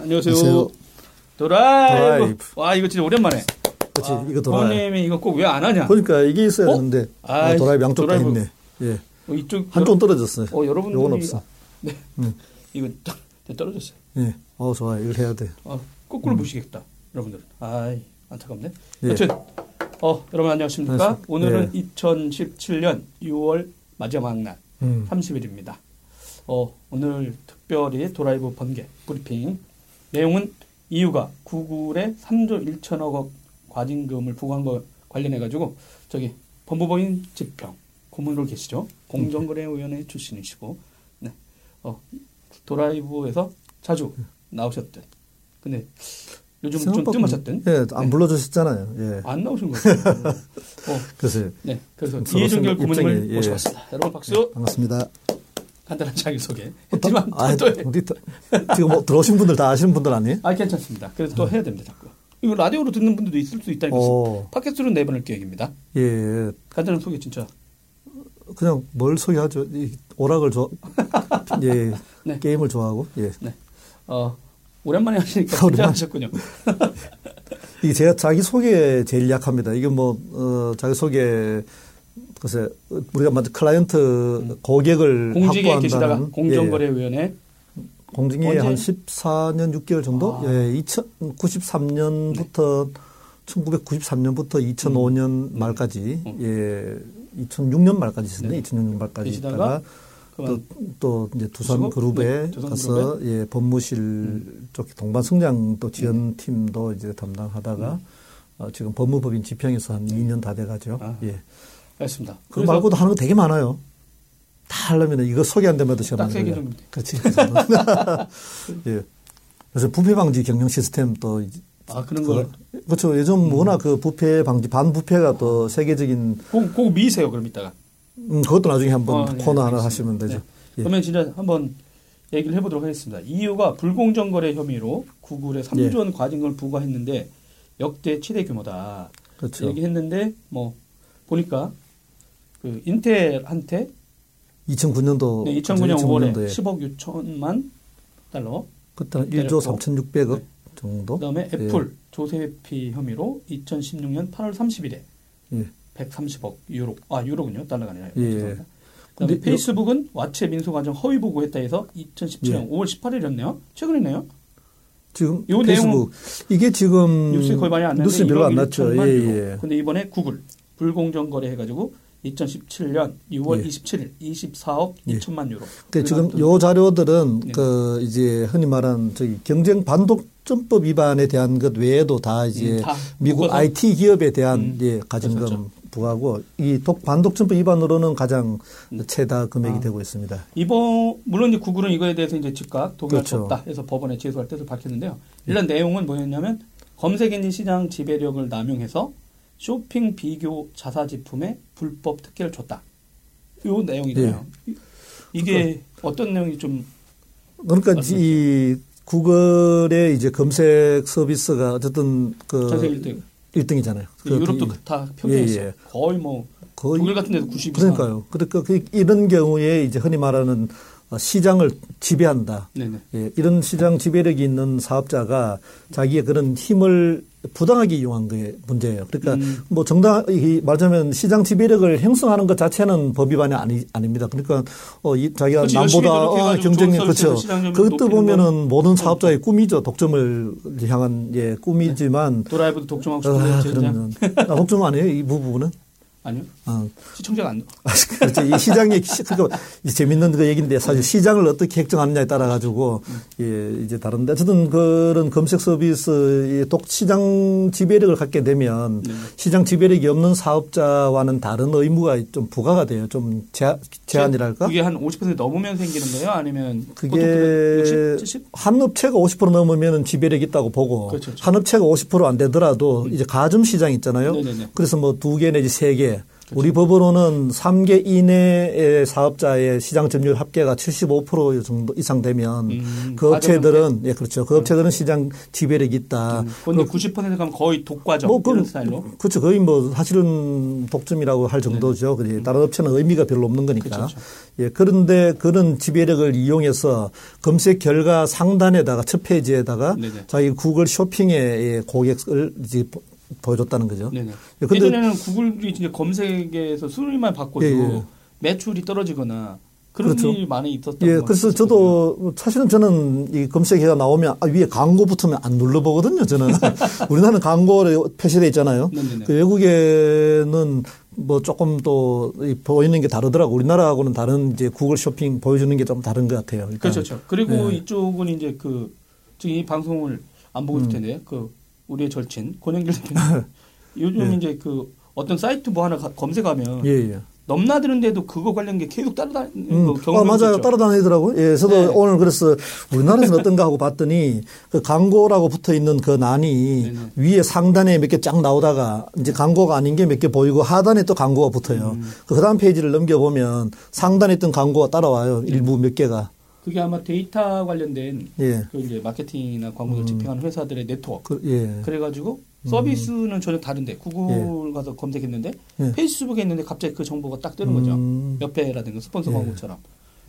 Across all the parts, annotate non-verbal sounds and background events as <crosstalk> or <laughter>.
안녕하세요. 안녕하세요. 드라이브. 와 이거 진짜 오랜만에. 그렇지 아, 이거 도라이. 부모님이 이거 꼭 왜 안 하냐? 그러니까 이게 있어야 어? 되는데 아, 아이, 도라이 양쪽 다. 있네. 예. 어, 이쪽 한쪽 떨어졌어요. 어 여러분들이 요건 없어. 네. 음. 이거 딱 떨어졌어요. 예. 어 좋아 이걸 해야 돼. 어, 거꾸로 보시겠다. 여러분들. 아이 안타깝네. 예. 여튼 어 여러분 안녕하십니까? 오늘은 예. 2017년 6월 마지막 날 음. 30일입니다. 어, 오늘 특별히 도라이브 번개 브리핑 내용은 EU가 구글에 3조 1천억 원 과징금을 부과한 거 관련해 가지고 저기 법무법인 지평 고문으로 계시죠 공정거래위원회 출신이시고 네. 어, 도라이브에서 자주 나오셨던 근데 요즘 좀 뜸하셨던 예, 안 네. 불러주셨잖아요. 예. 안 나오신 거예요. <laughs> 어, 그래서 네, 그래서 이해준결 고문님을 예. 모셔봤습니다. 여러분 박수. 반갑습니다. 간단한 자기소개 어, 했지만 아, 또 해. 우리 다- 지금 뭐 들어오신 분들 다 아시는 분들 아니에요? 아 괜찮습니다. 그래서 또 해야 됩니다. 자꾸. 이거 라디오로 듣는 분들도 있을 수 있다니까. 오. 팟캐스트로 내보낼 계획입니다. 예, 예. 간단한 소개 진짜. 그냥 뭘 소개하죠? 이 오락을 좋아, <laughs> 예, 네. 게임을 좋아하고, 예. 어 오랜만에 하시니까 오랜만에. 긴장하셨군요. <laughs> 이게 제가 자기 소개에 제일 약합니다. 이게 뭐, 어, 자기 소개, 글쎄, 우리가 먼저 클라이언트 고객을 공직에 계시다가 확보한다는. 예, 공정거래위원회 공직에? 한 14년 6개월 정도? 아. 예, 2093년부터 1993년부터 2005년 말까지 음. 예, 2006년 말까지 있었네. 네. 2006년 말까지 있다가 또, 또 이제 두산 수급? 그룹에 네, 두산 가서 예, 법무실 음. 쪽 동반 성장 또 지원 팀도 이제 담당하다가 어, 지금 법무법인 지평에서 한 2년 다 돼가죠. 아, 예. 알겠습니다. 그 말고도 하는 거 되게 많아요. 다 하려면 이거 소개 안 되면 시간 딱 세 개 많이 정도. 그렇지. <laughs> 예. 그래서 부패 방지 경영 시스템 또 아 그런 걸. 그렇죠. 요즘 워낙 그 부패 방지 반부패가 또 세계적인 꼭, 꼭 미세요. 그럼 이따가. 음, 그것도 나중에 한번 어, 네, 코너 하나 알겠습니다. 하시면 되죠. 네. 예. 그러면 진짜 한번 얘기를 해보도록 하겠습니다. 이유가 불공정 거래 혐의로 구글에 3조 원 과징금을 부과했는데 역대 최대 규모다. 그렇죠. 얘기했는데 뭐 보니까 그 인텔한테 2009년도 네, 2009년 5월에 2009년도에 10억 6천만 달러, 때렸고. 1조 3,600억 네. 정도. 그다음에 애플 조세피 혐의로 2016년 8월 30일에 예. 130억 유로, 아 유로군요, 달러가 아니라. 예. 죄송합니다. 그다음에 근데 페이스북은 와체 민소 과정 허위 보고했다 해서 2017년 예. 5월 18일이었네요. 최근이네요. 지금 요 페이스북 이게 지금 뉴스에 거의 많이 안 났는데 뉴스에 별로 안 1억 났죠. 1천만 예. 예. 근데 이번에 구글 불공정 거래 해가지고 2017년 6월 예. 27일 24억 예. 2천만 유로. 근데 지금 요 자료들은 네. 그 이제 흔히 말하는 저기 경쟁 반독점법 위반에 대한 것 외에도 다 이제 음, 다 미국 묶어서? IT 기업에 대한 음, 예, 가징금 그렇죠. 부과고 이 독 반독점법 위반으로는 가장 음. 최다 금액이 아. 되고 있습니다. 이번 물론 이제 구글은 이거에 대해서 이제 즉각 동의할 수 그렇죠. 없다 해서 법원에 제소할 뜻을 밝혔는데요. 일단 내용은 뭐였냐면 검색 엔진 시장 지배력을 남용해서 쇼핑 비교 자사 제품에 불법 특혜를 줬다. 요 내용이잖아요. 예. 이- 이게 어떤 내용이 좀 그러니까. 이 구글의 이제 검색 서비스가 어쨌든 그 전세 1등. 1등이잖아요. 유럽도 다 평균했어요. 예, 예. 거의 뭐 거의 독일 같은 데도 90 이상. 그러니까요. 그러니까 그 이런 경우에 이제 흔히 말하는 어, 시장을 지배한다. 예, 이런 시장 지배력이 있는 사업자가 자기의 그런 힘을 부당하게 이용한 게 문제예요. 그러니까 음. 뭐 정당 이 말하자면 시장 지배력을 형성하는 것 자체는 법 위반이 아니 아닙니다. 그러니까 어, 이 자기가 열심히 남보다 어, 경쟁력 그렇죠. 그것도 보면은 모든 사업자의 꿈이죠. 독점을 향한 예 꿈이지만 도라이브도 독점하고 아, 싶은데 젠장 그러면 아, 독점 아니에요 이 부분은. 아니요. 아, 시청자가 안 <laughs> 아, 그렇죠. 이 시장의, 시- 그거 이 재밌는 그 얘기인데 사실 시장을 어떻게 획정하느냐에 따라 가지고 예, 이제 다른데 어쨌든 그런 검색 서비스 독 시장 지배력을 갖게 되면 네. 시장 지배력이 없는 사업자와는 다른 의무가 좀 부과가 돼요. 좀 제한, 제한이랄까? 그게 한 50% 넘으면 생기는 거예요? 아니면 그게 보통 60, 70? 한 업체가 50% 넘으면 지배력이 있다고 보고 그렇죠, 그렇죠. 한 업체가 50%안 되더라도 이제 가점 시장 있잖아요. 네네네. 그래서 뭐 두 개 내지 세 개 우리 법으로는 3개 이내의 사업자의 시장 점유율 합계가 75% 정도 이상 되면 음, 그 업체들은 예 그렇죠. 그 업체들은 시장 지배력이 있다. 근데 90% 가면 거의 독과점 뭐 그건 스타일로. 그렇죠. 거의 뭐 사실은 독점이라고 할 정도죠. 그래 다른 업체는 의미가 별로 없는 거니까. 네. 그렇죠, 예 그런데 그런 지배력을 이용해서 검색 결과 상단에다가 첫 페이지에다가 네네. 자기 구글 쇼핑의 예, 고객을 이제 보- 보여줬다는 거죠. 네네. 예, 근데 예전에는 구글이 진짜 검색에서 순위만 바꿔도 예, 예. 매출이 떨어지거나 그런 그렇죠. 일이 많이 있었던 예, 것 그래서. 저도 사실은 저는 이 검색해가 나오면 아, 위에 광고 붙으면 안 눌러보거든요. 저는 <laughs> 우리나라는 광고를 표시돼 있잖아요. 네네네. 그 외국에는 뭐 조금 또이 보이는 게 다르더라고. 우리나라하고는 다른 이제 구글 쇼핑 보여주는 게 좀 다른 것 같아요. 일단. 그렇죠. 그렇죠. 그리고 예. 이쪽은 이제 그 지금 이 방송을 안 보고 있을 음. 텐데 그 우리의 절친 권영길 대표님 <laughs> 요즘 이제 그 어떤 사이트 뭐 하나 가- 검색하면 예, 예. 넘나드는데도 그거 관련 게 계속 따라다니는 음, 거 아, 경험이 맞아요. 있었죠. 따라다니더라고요. 예, 저도 네. 오늘 그래서 우리나라에서는 어떤가 하고 봤더니 그 광고라고 붙어 있는 그 난이 네 네. 위에 상단에 몇 개 쫙 나오다가 이제 광고가 아닌 게 몇 개 보이고 하단에 또 광고가 붙어요. 음. 그 다음 페이지를 넘겨보면 상단에 있던 광고가 따라와요. 네. 일부 몇 개가. 그게 아마 데이터 관련된 예. 그 이제 마케팅이나 광고를 집행하는 회사들의 네트워크 그, 예. 그래가지고 서비스는 전혀 다른데 구글 가서 검색했는데 예. 페이스북에 있는데 갑자기 그 정보가 딱 뜨는 거죠. 음. 옆에라든가 스폰서 예. 광고처럼.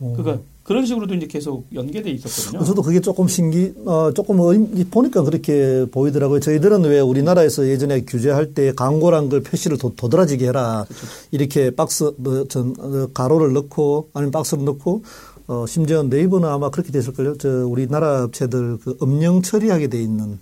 어. 그러니까 그런 식으로도 이제 계속 연계돼 있었거든요. 저도 그게 조금 신기, 어, 조금 의미- 보니까 그렇게 보이더라고요. 저희들은 왜 우리나라에서 예전에 규제할 때 광고란 걸 표시를 도, 도드라지게 해라. 이렇게 박스, 뭐, 전, 어, 괄호를 넣고 아니면 박스를 넣고 어, 심지어 네이버는 아마 그렇게 됐을걸요. 저 우리나라 업체들 그 음영 처리하게 돼 있는.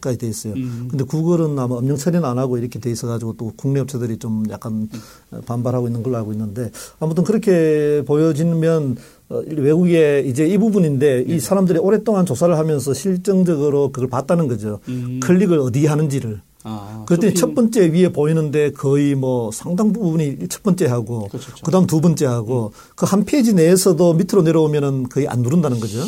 까지 돼 있어요. 음. 근데 구글은 아마 음영 처리는 안 하고 이렇게 돼 있어가지고 또 국내 업체들이 좀 약간 음. 반발하고 있는 걸로 알고 있는데 아무튼 그렇게 보여지면 어, 외국의 이제 이 부분인데 네. 이 사람들이 오랫동안 조사를 하면서 실증적으로 그걸 봤다는 거죠. 음. 클릭을 어디 하는지를. 아, 그랬더니 쇼핑- 첫 번째 위에 보이는데 거의 뭐 상당 부분이 첫 번째 하고 그렇죠, 그렇죠. 그다음 두 번째 하고 그 한 페이지 내에서도 밑으로 내려오면은 거의 안 누른다는 거죠.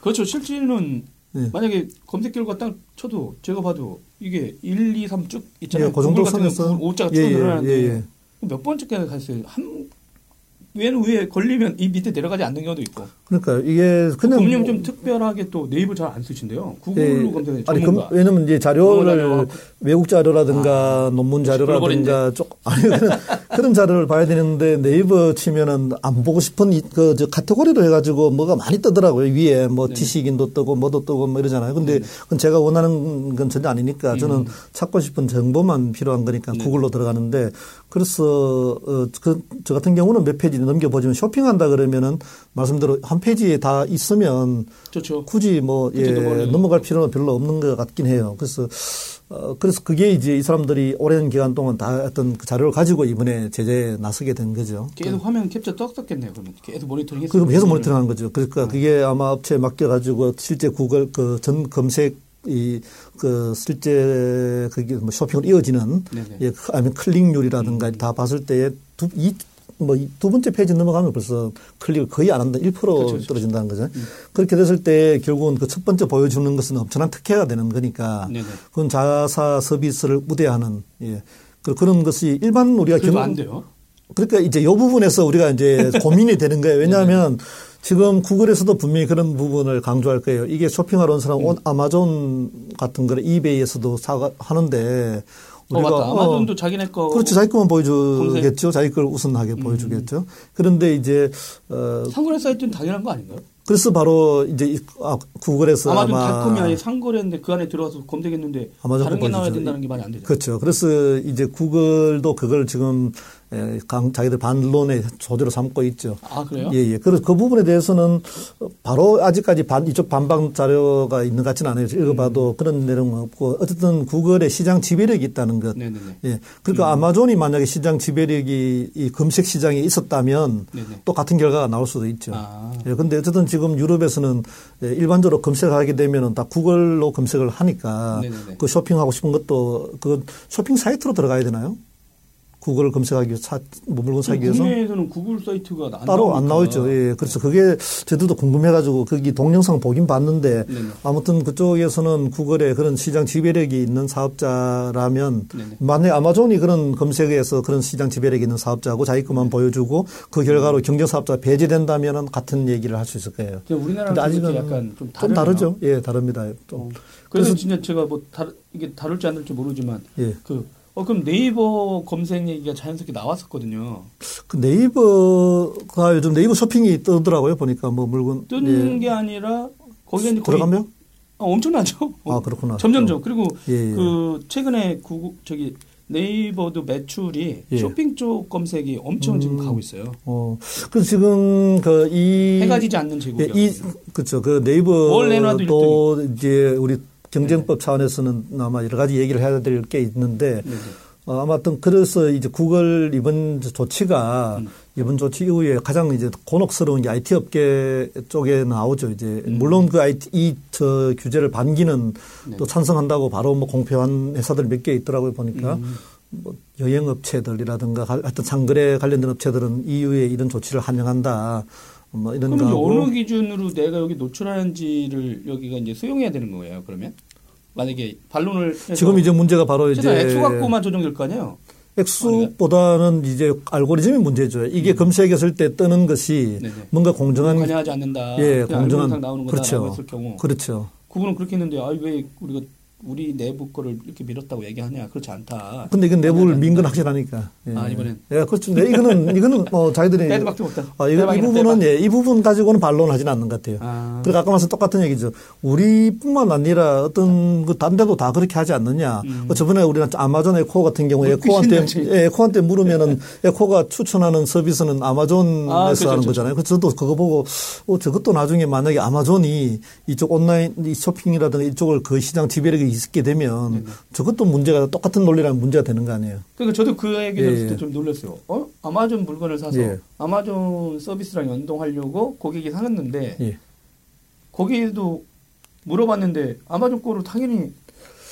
그렇죠. 실제는 네. 만약에 검색 결과 딱 쳐도 제가 봐도 이게 1, 2, 3 쭉 있잖아요. 예, 그 정도 선에서 경우는 5자가 쭉 예, 예, 늘어나는데 예, 예. 몇 번째까지 갔어요. 한 얘는 위에 걸리면 이 밑에 내려가지 않는 경우도 있고. 그러니까 이게 그냥 금융 좀 특별하게 또 네이버 잘 안 쓰신대요. 구글로 검색해 아니. 그, 왜냐면 이제 자료를 자료. 외국 자료라든가 논문 자료라든가 쪽 <laughs> 아니 그런, 그런 자료를 봐야 되는데 네이버 치면은 안 보고 싶은 그 저 카테고리로 해가지고 뭐가 많이 뜨더라고요 위에 뭐 네. 지식인도 뜨고 뭐도 뜨고 뭐 이러잖아요. 근데 그건 제가 원하는 건 전혀 아니니까 저는 음. 찾고 싶은 정보만 필요한 거니까 네. 구글로 들어가는데 그래서 어, 그, 저 같은 경우는 몇 페이지 넘겨보지만 쇼핑한다 그러면은 말씀대로 한 페이지에 다 있으면 좋죠. 굳이 뭐 예, 모르는 넘어갈 필요는 별로 없는 것 같긴 해요. 그래서 어, 그래서 그게 이제 이 사람들이 오랜 기간 동안 다 어떤 그 자료를 가지고 이번에 제재에 나서게 된 거죠. 계속 화면 캡처 떴었겠네요. 그러면 계속 모니터링 했어요. 그리고 계속 모니터링한 거죠. 그러니까 그게 아마 업체에 맡겨 가지고 실제 구글 그 전 검색 이 그 실제 그게 뭐 쇼핑을 이어지는 네네. 예, 아니면 클릭률이라든가 다 봤을 때에 두 이 뭐 두 번째 페이지 넘어가면 벌써 클릭을 거의 안 한다. 1% 그렇죠. 떨어진다는 거죠. 그렇게 됐을 때 결국은 그 첫 번째 보여주는 것은 엄청난 특혜가 되는 거니까 네네. 그건 자사 서비스를 우대하는 예. 그- 그런 것이 일반 우리가 그래도 경- 안 돼요. 그러니까 이제 이 부분에서 우리가 이제 <laughs> 고민이 되는 거예요. 왜냐하면 네. 지금 구글에서도 분명히 그런 부분을 강조할 거예요. 이게 쇼핑하러 온 사람 음. 은 아마존 같은 거를 이베이에서도 사가 하는데 어, 맞다. 아마존도 자기네 거. 그렇죠. 자기 것만 보여주겠죠. 자기 걸 우선하게 음. 보여주겠죠. 그런데 이제 어 상거래 사이트는 당연한 거 아닌가요? 그래서 바로 이제 이- 아, 구글에서 아마존 아마 닷컴이 아니 상거래인데 그 안에 들어가서 검색했는데 아마존 다른 게 나와야. 된다는 게 말이 안 되죠. 그렇죠. 그래서 이제 구글도 그걸 지금 자기들 반론의 소재로 삼고 있죠. 아 그래요? 예, 예. 그래서 그 부분에 대해서는 바로 아직까지 반, 이쪽 반박 자료가 있는 것 같지는 않아요. 읽어봐도 음. 그런 내용은 없고 어쨌든 구글의 시장 지배력이 있다는 것. 네네네. 예. 그러니까 아마존이 만약에 시장 지배력이 이 검색 시장에 있었다면 네네. 또 같은 결과가 나올 수도 있죠. 아. 예. 근데 어쨌든 지금 유럽에서는 예, 일반적으로 검색을 하게 되면은 다 구글로 검색을 하니까 네네네. 그 쇼핑하고 싶은 것도 그 쇼핑 사이트로 들어가야 되나요? 구글을 검색하기 위해서 사, 뭐 물건 사기 위해서 국내에서는 구글 사이트가 안 따로 안 나오죠. 예. 그래서 그게 저희들도 궁금해가지고 거기 동영상 보긴 봤는데 네네. 아무튼 그쪽에서는 구글에 그런 시장 지배력이 있는 사업자라면 네네. 만약에 아마존이 그런 검색에서 그런 시장 지배력이 있는 사업자고 자기 것만 보여주고 그 결과로 경쟁 사업자 배제된다면은 같은 얘기를 할 수 있을 거예요. 우리나라는 아직은 약간 좀 좀. 다르죠. 예, 다릅니다. 또. 어. 그래서, 그래서- 진짜 제가 뭐 다루, 이게 안 다룰지 모르지만 예. 그 어, 그럼 네이버 검색 얘기가 자연스럽게 나왔었거든요. 그 네이버가 요즘 네이버 쇼핑이 뜨더라고요. 보니까 뭐 물건 뜨는 예. 게 아니라 거기에 이제 들어가면 어, 엄청나죠. 아, 그렇구나. 점점점. 그리고 예, 예. 그 최근에 구 저기 네이버도 매출이 예. 쇼핑 쪽 검색이 엄청 지금 음. 가고 있어요. 어, 그래서 지금 그 이 해가 지지 않는 예, 제국이요. 이 그렇죠. 그 네이버도 이제 우리 경쟁법 차원에서는 아마 여러 가지 얘기를 해야 될 게 있는데 네네. 어, 아무튼 그래서 이제 구글 이번 조치가 음. 이번 조치 이후에 가장 이제 곤혹스러운 게 IT 업계 쪽에 나오죠. 이제 음. 물론 그 IT 이저 규제를 반기는 네. 또 찬성한다고 바로 뭐 공표한 회사들 몇 개 있더라고요 보니까 음. 뭐 여행 업체들이라든가 할- 하여튼 상거래 관련된 업체들은 EU에 이런 조치를 환영한다. 뭐 이런 그럼 거 이제 하고 어느 기준으로 내가 여기 노출하는지를 여기가 이제 수용해야 되는 거예요. 그러면 만약에 반론을 지금 이제 문제가 바로 이제 액수 갖고만 조정될 거 아니에요. 액수보다는 이제 알고리즘이 문제죠. 이게 검색했을 때 뜨는 것이 음. 네네. 뭔가 공정한 관여하지 않는다. 예, 공정한 나오는 그렇죠. 했을 경우 그렇죠. 그분은 그렇게 했는데 아 왜 우리가 우리 내부 거를 이렇게 밀었다고 얘기하냐 그렇지 않다. 근데 이건 내부를 관여하지 민건 않는다. 확실하니까. 예. 아, 이번엔. 예, 그렇죠. 네, 이거는 이거는 뭐 자기들이 빼도 박도 없다. 아, 이거, 이 부분은. 예, 이 부분 가지고는 반론하지는 않는 것 같아요. 아. 그리고 아까 말씀 똑같은 얘기죠. 우리뿐만 아니라 어떤 그딴 데도 다 그렇게 하지 않느냐. 음. 그 저번에 우리가 아마존 에코 같은 경우에 뭐 에코한테. 예, 에코한테 물으면은 <laughs> 에코가 추천하는 서비스는 아마존에서 아, 그렇죠, 하는 그렇죠. 거잖아요. 그래서 저도 그거 보고 어, 저것도 나중에 만약에 아마존이 이쪽 온라인 이 쇼핑이라든가 이쪽을 그 시장 지배력이 있게 되면 네네. 저것도 문제가 똑같은 논리라면 문제가 되는 거 아니에요. 그러니까 저도 그 얘기 들었을 예, 예. 때좀 놀랐어요. 어? 아마존 물건을 사서 예. 아마존 서비스랑 연동하려고 고객이 사놨는데 예. 거기에도 물어봤는데 아마존 거로 당연히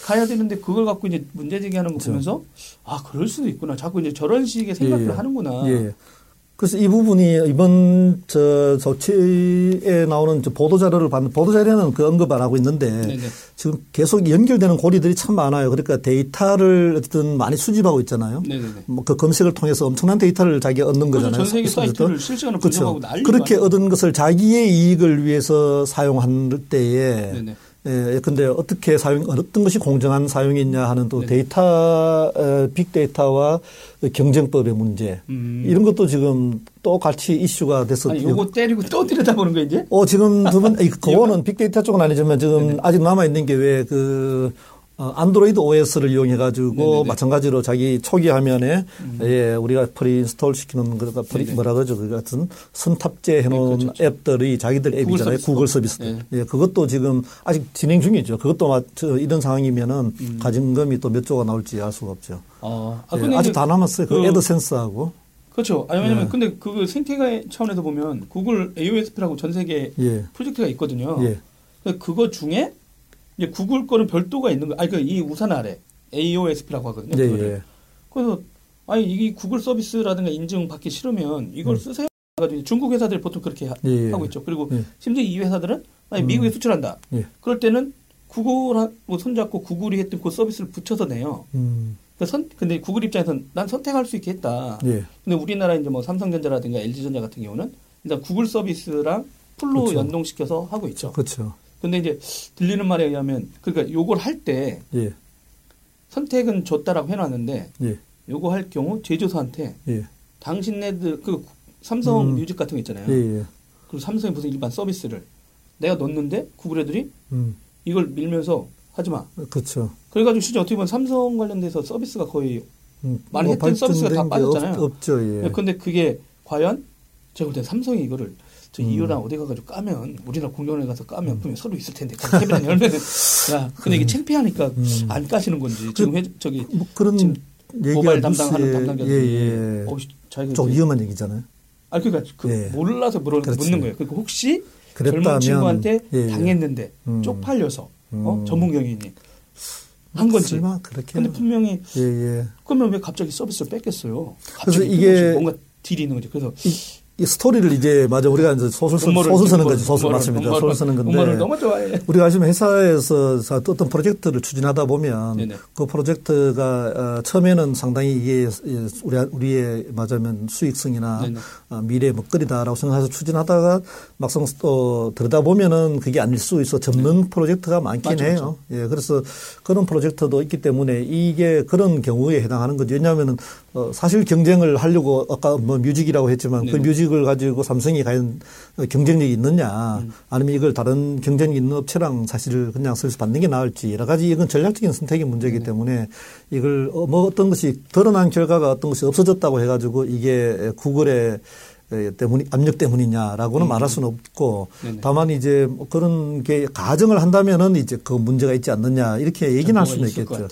가야 되는데 그걸 갖고 이제 문제 제기하는 거. 보면서 아 그럴 수도 있구나. 자꾸 이제 저런 식의 생각을 예. 하는구나. 예. 그래서 이 부분이 이번 저 조치에 나오는 저 보도 자료를 봤는 보도 자료는 그 언급 안 하고 있는데 네네. 지금 계속 연결되는 고리들이 참 많아요. 그러니까 데이터를 어쨌든 많이 수집하고 있잖아요. 네네네. 뭐그 검색을 통해서 엄청난 데이터를 자기가 얻는 그래서 거잖아요. 전 세계. 사이트를 실시간으로 그렇죠. 분석하고 난리가 그렇게. 얻은 것을 자기의 이익을 위해서 사용할 때에 네네. 예, 근데 어떻게 사용, 어떤 것이 공정한 사용이냐 하는 또 네. 데이터, 어, 빅데이터와 그 경쟁법의 문제. 음. 이런 것도 지금 또 같이 이슈가. 아니 요거 때리고 또 들여다보는 거 이제? 어, 지금 두 분, 이, <laughs> 그거는 빅데이터 쪽은 아니지만 지금 네네. 아직 남아있는 게 왜 그, 어, 안드로이드 OS를 이용해 가지고 네네네. 음. 마찬가지로 자기 초기 화면에 예, 우리가 preinstall 시키는 그러니까 pre. 뭐라 그러죠. 그 같은 선탑재 해놓은 네, 그렇죠. 앱들이 자기들 앱이잖아요. 구글 서비스. 네. 예, 그것도 지금 아직 진행 중이죠. 그것도 마- 저 이런 상황이면은 음. 과징금이 또 몇 조가 나올지 알 수가 없죠. 아, 아 예, 아직 다 남았어요. 그, 그- AdSense하고. 그렇죠. 아니 왜냐면 예. 근데 그 생태계 차원에서 보면 구글 AOSP라고 전 세계 예. 프로젝트가 있거든요. 예. 그거 중에 이제 구글 거는 별도가 있는 거. 아니 그이 우산 아래 AOSP라고 하거든요. 예. 예. 그래서 아니 이게 구글 서비스라든가 인증 받기 싫으면 이걸 음. 쓰세요. 가지고 중국 회사들 보통 그렇게 하, 예, 예. 고 있죠. 그리고 예. 심지어 이 회사들은 아니 음. 미국에 수출한다. 예. 그럴 때는 구글 뭐 손잡고 구글이 했던 그 서비스를 붙여서 내요. 음. 그 선, 근데 구글 입장에서는 난 선택할 수 있게 했다. 예. 근데 우리나라 이제 뭐 삼성전자라든가 LG전자 같은 경우는 일단 구글 서비스랑 풀로 그렇죠. 연동시켜서 하고 있죠. 그렇죠. 근데 이제 들리는 말에 의하면 그러니까 요걸 할때 예. 선택은 줬다라고 해놨는데 예. 요거 할 경우 제조사한테 예. 당신네들 그 삼성 음. 뮤직 같은 거 있잖아요. 예. 예. 그리고 삼성의 무슨 일반 서비스를 내가 넣었는데 구글 애들이 음. 이걸 밀면서 하지 마. 그렇죠. 그래가지고 진짜 어떻게 보면 삼성 관련돼서 서비스가 거의 음. 많이 했던 서비스가 다 빠졌잖아요. 없, 죠 예. 근데 그게 과연 제가 볼 때 삼성이 이거를 저 음. 이유랑 어디 가가지고 까면 우리나라 공연에 가서 까면 분명 서류 있을 텐데 그 캐비넷 열면은 야 근데 이게 창피하니까 음. 안 까시는 건지 지금 회, 저기 뭐 그런 지금 뉴스에 담당하는 담당자들이 예, 예. 어, 좀 위험한 얘기잖아요. 아 그러니까 그 예. 몰라서 물어, 그렇지. 묻는 거예요. 그러니까 혹시 젊은 그랬다면 친구한테 예, 예. 당했는데 음. 쪽팔려서 어? 음. 전문 경영이 한 건지. 그렇게. 근데 분명히 예, 예. 그러면 왜 갑자기 서비스를? 그래서 갑자기 이게- 끊임없이 뭔가 딜이 있는 거지. 그래서 이, 이 스토리를 이제 맞아 우리가 이제 소설 써, 음모를- 소설 쓰는 음모를- 거지 소설 음모를- 맞습니다. 음모를- 소설 쓰는 건데 음모를 너무 좋아해. 우리가 아시면 회사에서 어떤 프로젝트를 추진하다 보면 네네. 그 프로젝트가 어, 처음에는 상당히 이게 예, 우리 우리의 맞으면 수익성이나 네네. 어, 미래 먹거리다라고 생각해서 추진하다가 막상 또 들여다 보면은 그게 아닐 수 있어 접는 프로젝트가 많긴 맞죠, 해요. 예, 그래서 그런 프로젝트도 있기 때문에 이게 그런 경우에 해당하는 거죠. 왜냐하면은 어, 사실 경쟁을 하려고 아까 뭐 뮤직이라고 했지만 그 네네. 뮤직 을 가지고 삼성이 과연 경쟁력이 있느냐 음. 아니면 이걸 다른 경쟁이 있는 업체랑 사실 그냥 서비스 받는 게 나을지 여러 가지 이건 전략적인 선택의 문제이기 네. 때문에 이걸 어, 뭐 어떤 것이 드러난 결과가 어떤 것이 없어졌다고 해가지고 이게 구글의 에, 때문이 압력 때문이냐라고는 말할 수는 없고 음. 네네. 다만 이제 뭐 그런 게 가정을 한다면은 이제 그 문제가 있지 않느냐 이렇게 얘기는 할 수는 있겠죠.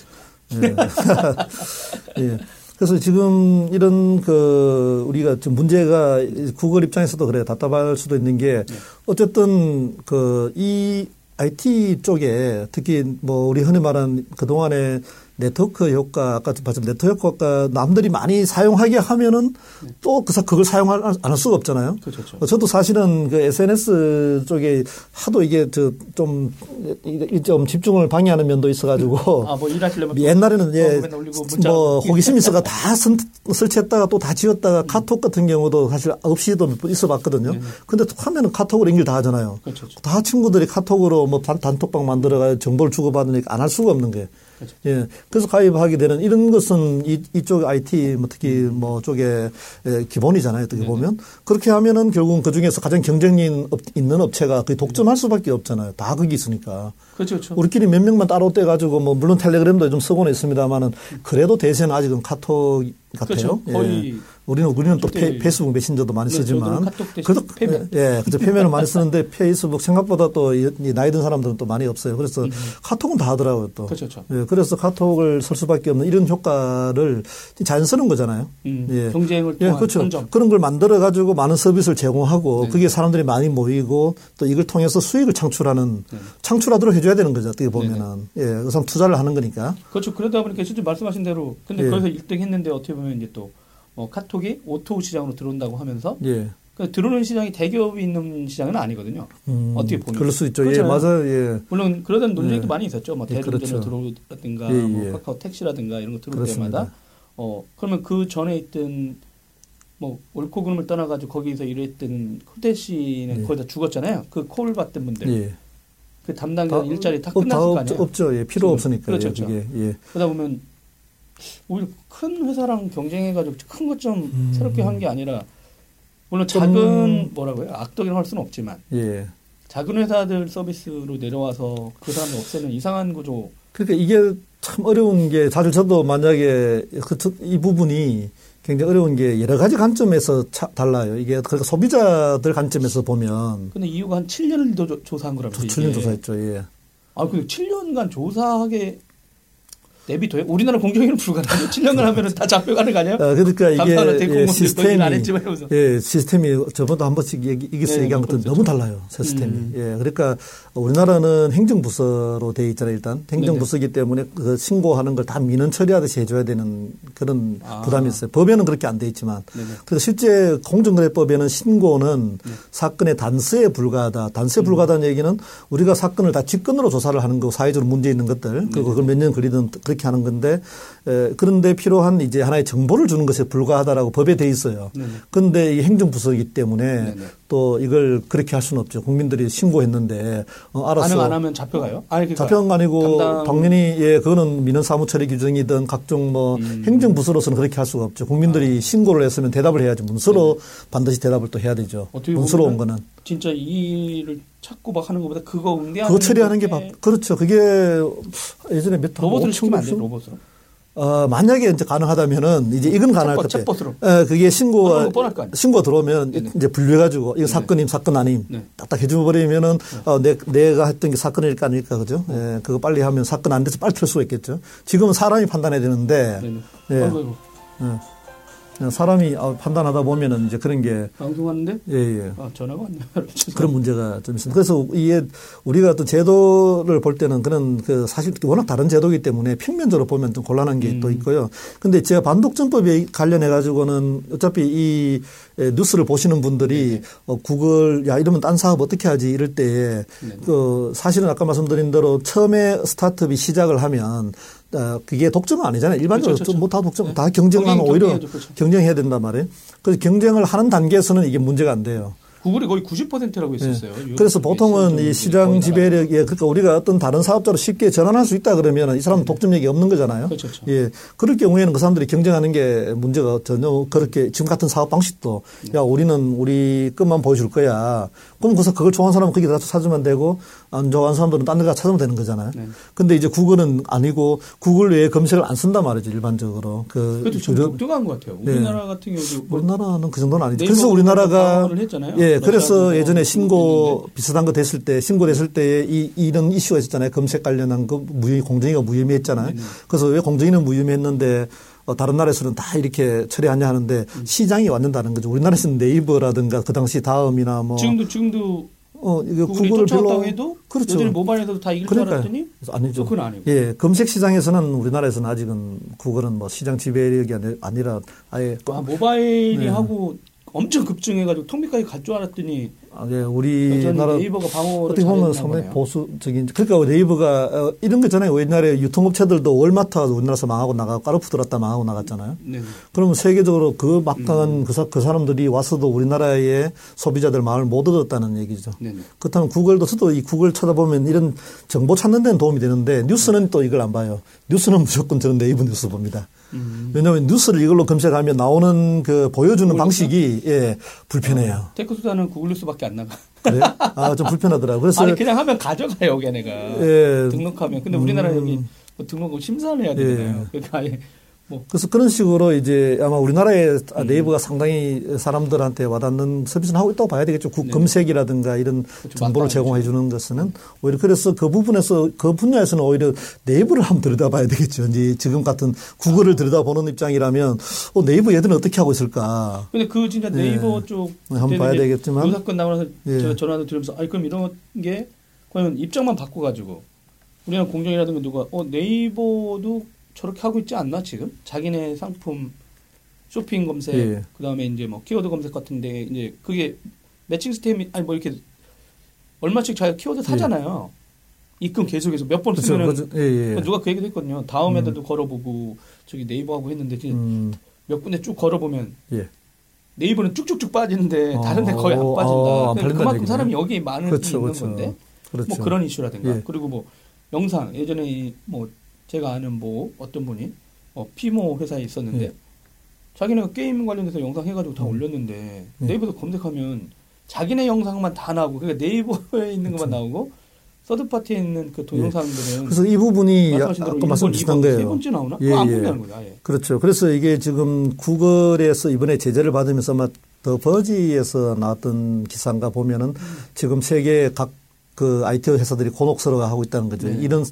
예. <laughs> 예. 그래서 지금 이런 그 우리가 좀 문제가 구글 입장에서도 그래 답답할 수도 있는 게 네. 어쨌든 그 이 IT 쪽에 특히 뭐 우리 흔히 말하는 그동안에 네트워크 효과 아까 말씀 네트워크 효과 남들이 많이 사용하게 하면은 또 그, 그걸 사용할 안 할 수가 없잖아요. 네. 그렇죠. 어, 저도 사실은 그 SNS 쪽에 하도 이게 저좀 좀 집중을 방해하는 면도 있어가지고 아, 뭐 옛날에는 예, 뭐 올리고. 호기심 있어가 다 선, 설치했다가 또 다 지웠다가 카톡 같은 경우도 사실 없이도 몇번 있어봤거든요. 근데 하면은 카톡으로 연결 다 하잖아요. 그렇죠, 그렇죠. 다 친구들이 카톡으로 뭐 단, 단톡방 만들어가 정보를 주고받으니까 안 할 수가 없는 거예요. 그렇죠. 예. 그래서 가입하게 되는 이런 것은 이, 이쪽 IT 뭐 특히 뭐 쪽에 예, 기본이잖아요. 어떻게 보면. 그렇게 하면은 결국은 그 중에서 가장 경쟁력 업- 있는 업체가 거의 독점할 수밖에 없잖아요. 다 거기 있으니까. 그렇죠, 그렇죠. 우리끼리 몇 명만 따로 떼가지고 뭐 물론 텔레그램도 좀 쓰고는 있습니다만은 그래도 대세는 아직은 카톡 같아요. 그렇죠. 거의 우리는 우리는 또 페. 페이스북 메신저도 많이 네, 쓰지만 그래도 페이면. 예, 그죠 페이면을 많이 쓰는데 페이스북 생각보다 또이 나이 든 사람들은 또 많이 없어요. 그래서 카톡은 다 하더라고요 또. 음. 그렇죠, 그렇죠. 예, 그래서 카톡을 쓸 수밖에 없는 이런 효과를 자연스러운 거잖아요. 음, 예. 경쟁을 예, 통한 그렇죠. 선점. 그런 걸 만들어 가지고 많은 서비스를 제공하고 네. 그게 사람들이 많이 모이고 또 이걸 통해서 수익을 창출하는 네. 창출하도록 해줘야 되는 거죠. 어떻게 보면은 예, 그 사람 투자를 하는 거니까. 그렇죠. 그러다 보니까 실제 말씀하신 대로 근데 예. 거기서 1등 했는데 어떻게 보면 이제 또 어, 카톡이 O2O 시장으로 들어온다고 하면서 예. 그 들어오는 시장이 대기업이 있는 시장은 아니거든요. 음, 어떻게 보면 그럴 수 있죠. 예, 그렇잖아요. 맞아요. 예. 물론 그러던 논쟁도 예. 많이 있었죠. 뭐 예, 대리운전 그렇죠. 들어오라든가 예, 뭐 예. 카카오 택시라든가 이런 거 들어올 그렇습니다. 때마다 어 그러면 그 전에 있던 뭐 옳고 그름을 떠나가지고 거기서 일했던 씨는 예. 거의 다 죽었잖아요. 그 콜 받던 분들 예. 그 담당자 일자리 다 없- 끝났을 거 없- 아니에요. 없죠. 예, 필요. 없으니까. 그렇죠, 예, 그렇죠. 예. 그러다 보면 오히려 큰 회사랑 경쟁해가지고 큰 것좀 음. 새롭게 한 게 아니라 물론 좀- 작은 뭐라고요 악덕이라고 할 수는 없지만 예. 작은 회사들 서비스로 내려와서 그 사람을 없애는 이상한 구조 그러니까 이게 참 어려운 게 사실 저도 만약에 그, 저- 이 부분이 굉장히 어려운 게 여러 가지 관점에서 차, 달라요. 이게 그러니까 소비자들 관점에서 보면 근데 이유가 한 7년을 더 조- 조사한 거라면서 조- 7년 조사했죠. 예. 아, 그 7년간 조사하게 내비둬요? 우리나라 공정위는 불가능해요. 7년간 하면은 다 잡혀가는 거 아니에요? 아, 그러니까 이게 대공 예, 뭐 시스템이 안 했지만 이러면서. 예, 시스템이 저번도 한 번씩 얘기, 이기서 네, 얘기한 몇 것도 번 너무 달라요. 시스템이. 음. 예, 그러니까 우리나라는 행정부서로 돼 있잖아요. 일단 행정부서기 때문에 그 신고하는 걸 다 민원 처리하듯이 해줘야 되는 그런 아. 부담이 있어요. 법에는 그렇게 안 돼 있지만. 네네. 그래서 실제 공정거래법에는 신고는 네. 사건의 단서에 불과하다. 단서에 불과하다는 얘기는 우리가 사건을 다 직권으로 조사를 하는 거 사회적으로 문제 있는 것들 그리고 그걸 몇 년 걸리든 그렇게 하는 건데 에, 그런데 필요한 이제 하나의 정보를 주는 것에 불과하다라고 법에 돼 있어요. 그런데 이 행정부서이기 때문에 네네. 또 이걸 그렇게 할 수는 없죠. 국민들이 신고했는데 어, 알았어. 반응 안 하면 잡혀가요? 아니, 그러니까 잡혀간 거 아니고 담당- 당연히 예 그거는 민원 사무 처리 규정이든 각종 뭐 음. 행정 부서로서는 그렇게 할 수가 없죠. 국민들이 신고를 했으면 대답을 해야지 문서로 반드시 대답을 또 해야 되죠. 네. 어떻게 문서로 온 보면은 거는 진짜 이 일을 찾고 막 하는 것보다 그거 응대하는 그거 처리하는 게게 밥, 그렇죠. 그게 예전에 몇 로봇으로 5천 시키면 안 돼요, 수? 로봇으로. 어, 만약에 이제 가능하다면은 이제 이건 가능할 것 같아요. 챗봇으로. 어, 그게 신고 그런 거 뻔할 거 아니에요. 신고 들어오면 네네. 이제 분류해 가지고 이거 사건임 사건 아님 네. 딱딱 해줘 버리면은 어, 내, 내가 했던 게 사건일까 아닐까 그죠? 예, 그거 빨리 하면 사건 안 돼서 빨리 틀 수가 있겠죠. 지금은 사람이 판단해야 되는데 네네. 예. 아이고, 아이고. 예. 사람이 아, 판단하다 보면은 이제 그런 게 방송하는데 예, 예. 아, 전화가 왔네요. <laughs> 그런 문제가 좀 있습니다. 그래서 이게 우리가 또 제도를 볼 때는 그런 그 사실 워낙 다른 제도이기 때문에 평면적으로 보면 좀 곤란한 게또 음. 있고요. 근데 제가 반독점법에 관련해 가지고는 어차피 이 뉴스를 보시는 분들이 어, 구글 야 이러면 딴 사업 어떻게 하지 이럴 때에 네네. 그 사실은 아까 말씀드린 대로 처음에 스타트업이 시작을 하면 어, 그게 독점은 아니잖아요. 일반적으로 그렇죠, 그렇죠. 뭐다 독점, 네. 다 경쟁하면 경쟁, 오히려 경쟁해야죠, 그렇죠. 경쟁해야 된단 말이에요. 그래서 경쟁을 하는 단계에서는 이게 문제가 안 돼요. 구글이 거의 90%라고 했었어요. 네. 그래서 보통은 이 시장 지배력에 그러니까 우리가 어떤 다른 사업자로 쉽게 전환할 수 있다 그러면 이 사람은 독점력이 없는 거잖아요. 그렇죠, 그렇죠. 예. 그럴 경우에는 그 사람들이 경쟁하는 게 문제가 전혀 그렇게 지금 같은 사업 방식도 네. 야 우리는 우리 것만 보여줄 거야. 그럼 그래서 그걸 좋아하는 사람은 거기 가서 찾으면 되고 안 좋아하는 사람들은 딴 데 가서 찾으면 되는 거잖아요. 네. 근데 이제 구글은 아니고 구글 외에 검색을 안 쓴단 말이죠 일반적으로. 그 그것도 좀 독특한 것 같아요. 네. 우리나라 같은 경우도 뭐 우리나라는 그 정도는 아니죠. 그래서 우리나라가. 예, 그래서 러시아도 예전에 뭐 신고. 비슷한 거 됐을 때 신고됐을 때이 이런 이슈가 있었잖아요. 검색 관련한 그 무혐의 공정위가 무혐의했잖아요. 네네. 그래서 왜 공정위는 무혐의했는데 어, 다른 나라에서는 다 이렇게 처리하냐 하는데 음. 시장이 왔는다는 거죠. 우리나라에서는 네이버라든가 그 당시 다음이나 뭐 지금도 지금도 어, 이거 구글을 별로 해도 그렇죠. 여전히 모바일에서도 다 이길 줄 그러니까요. 알았더니 아니죠. 그건 아니고. 예, 검색 시장에서는 우리나라에서는 아직은 구글은 뭐 시장 지배력이 아니- 아니라 아예 아, 모바일이 네. 하고 엄청 급증해가지고 통비까지 갈 줄 알았더니 아, 예, 우리나라 어떻게 보면 상당히. 보수적인 그러니까 네이버가 어, 이런 거잖아요. 옛날에 유통업체들도 월마트가 우리나라에서 망하고 나가고 까르푸 들었다 망하고 나갔잖아요. 네. 그러면 세계적으로 그 막강한 음. 그, 사, 그 사람들이 와서도 우리나라의 소비자들 마음을 못 얻었다는 얘기죠. 네. 네. 그렇다면 구글도 저도 이 구글 찾아보면 이런 정보 찾는 데는 도움이 되는데 뉴스는 또 이걸 안 봐요. 뉴스는 무조건 저는 네이버 뉴스 봅니다. 음. 왜냐하면 뉴스를 이걸로 검색하면 나오는 그 보여주는 방식이 예, 불편해요. 테크수다는 구글 뉴스밖에 안 나가. 그래? 아, 좀 불편하더라고요. 그래서 아니 그냥 하면 가져가요, 걔네가. 예. 등록하면. 근데 우리나라 음. 여기 뭐 등록을 심사를 해야 되잖아요. 예. 그러니까 아예 뭐 그래서 그런 식으로 이제 아마 우리나라의 음. 네이버가 상당히 사람들한테 와닿는 서비스는 하고 있다고 봐야 되겠죠. 국 네. 검색이라든가 이런 그렇죠. 정보를 제공해 주는 것은 오히려 그래서 그 부분에서 그 분야에서는 오히려 네이버를 한번 들여다봐야 되겠죠. 이제 지금 같은 구글을 들여다보는 입장이라면 어, 네이버 얘들은 어떻게 하고 있을까? 근데 그 진짜 네이버 쪽 네, 한번 봐야 되겠지만. 요 사건 나고 나서 예. 제가 전화도 드리면서 아니 그럼 이런 게 그러면 입장만 바꿔 가지고 우리나라 공정이라든가 누가 어 네이버도 저렇게 하고 있지 않나 지금 자기네 상품 쇼핑 검색 예. 그다음에 이제 뭐 키워드 검색 같은데 이제 그게 매칭 시스템이 아니 뭐 이렇게 얼마씩 자기가 키워드 사잖아요 입금 계속해서 몇번 그렇죠. 쓰면은. 예, 예. 누가 그 얘기도 했거든요 다음에도 걸어보고 저기 네이버하고 했는데 음, 몇 군데 쭉 걸어보면 예. 네이버는 쭉쭉쭉 빠지는데 어, 다른 데 거의 안 어, 빠진다. 팔린다는 그만큼 얘기네. 사람이 여기에 많은 그렇죠, 있는 그렇죠. 건데 그렇죠. 뭐 그런 이슈라든가 예. 그리고 뭐 영상 예전에 이뭐 제가 아는 뭐 어떤 분이 어, 피모 회사에 있었는데 예. 자기네가 게임 관련해서 영상 해가지고 다 음. 올렸는데 예. 네이버에서 검색하면 자기네 영상만 다 나오고 그러니까 네이버에 있는 것만 그렇죠. 나오고 서드 파티에 있는 그 동영상들은 그래서 이 부분이 말씀하신 대로 아까 말씀 1번, 비슷한 2번, 세 거예요. 번째 나오나? 예, 안 예. 거야. 아예. 그렇죠. 그래서 이게 지금 구글에서 이번에 제재를 받으면서 아마 The Verge에서 나왔던 기사인가 보면은 지금 세계 각 그 IT 회사들이 곤혹스러워 하고 있다는 거죠. 네. 이런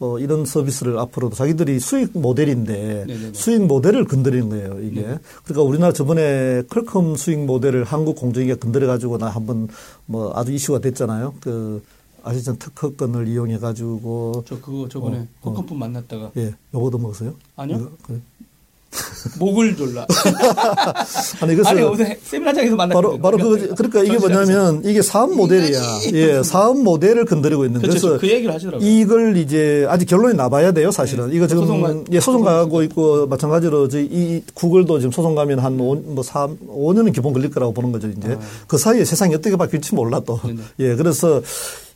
어 이런 서비스를 앞으로도 자기들이 수익 모델인데 네네네. 수익 모델을 건드리는 거예요. 이게 네. 그러니까 우리나라 저번에 퀄컴 수익 모델을 한국 공정위가 건드려 가지고 나 한번 뭐 아주 이슈가 됐잖아요. 그 아시잖아요. 특허권을 이용해 가지고 저 그거 저번에 어, 어. 만났다가 예 요거도 먹었어요? 아니요? 그래. 목을 졸라. <laughs> 아니 그래서 아니 어제 세미나장에서 만났거든요. 바로 바로 그 그러니까 이게 뭐냐면 이게 사업 모델이야. 예, 사업 모델을 건드리고 있는 그렇죠. 그래서 그 얘기를 하시더라고요. 이걸 이제 아직 결론이 나봐야 돼요, 사실은. 네. 이거 지금 소송만- 예, 소송 가고 있고 마찬가지로 저희 이 구글도 지금 소송 가면 한뭐 3, 5년은 기본 걸릴 거라고 보는 거죠, 이제. 아. 그 사이에 세상이 어떻게 바뀔지 몰라 또. 네네. 예, 그래서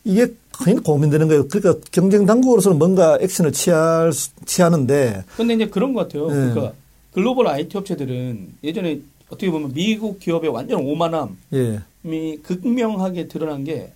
이게 굉장히 고민되는 거예요. 그러니까 경쟁 당국으로서는 뭔가 액션을 취할 수- 취하는데 근데 이제 그런 것 같아요. 네. 그러니까 글로벌 IT 업체들은 예전에 어떻게 보면 미국 기업의 완전 오만함이 예. 극명하게 드러난 게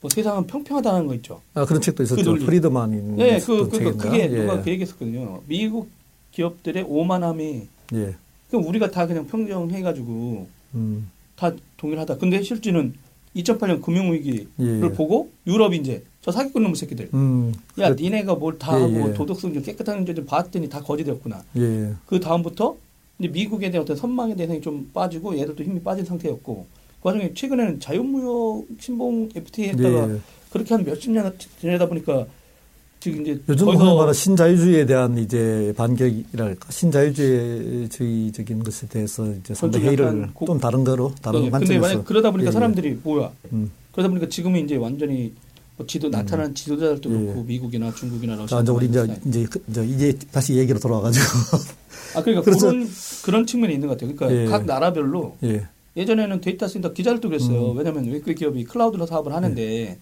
뭐 세상은 평평하다는 거 있죠. 아, 그런 책도 있었죠. 논리. 프리드만인 네, 그, 그, 그? 그게 예. 누가 그 얘기했었거든요. 미국 기업들의 오만함이 예. 그럼 우리가 다 그냥 평정해가지고 음. 다 동일하다. 근데 실제는 2008년 금융위기를 예. 보고 유럽이 이제 저 사기꾼 놈의 새끼들. 음. 야, 그- 니네가 뭘다 예, 하고 예. 도덕성 좀 깨끗한 줄 봤더니 다 거지되었구나. 예. 그 다음부터 근데 미국에 대한 어떤 선망의 대상이 좀 빠지고 얘들도 힘이 빠진 상태였고 그 와중에 최근에는 자유무역 신봉 FTA 했다가 네. 그렇게 한 몇십 년 지내다 보니까 지금 이제 요즘 흔히 말하는 신자유주의에 대한 이제 반격이랄까 신자유주의적인 것에 대해서 이제 상당히 좀 회의를 좀 다른 거로 다른 네, 근데 관점에서 만약 그러다 보니까 예, 예. 사람들이 뭐야 음. 그러다 보니까 지금은 이제 완전히 뭐 지도 나타나는 지도자들도 예. 그렇고 미국이나 중국이나 러시아 자, 이제 우리 이제 이제 그- 이제 이제 다시 얘기로 돌아와가지고 <laughs> 아 그러니까 그런 그런 측면이 있는 것 같아요. 그러니까 예. 각 나라별로 예. 예전에는 데이터 센터 기자들도 그랬어요. 음. 왜냐하면 외국 기업이 클라우드로 사업을 하는데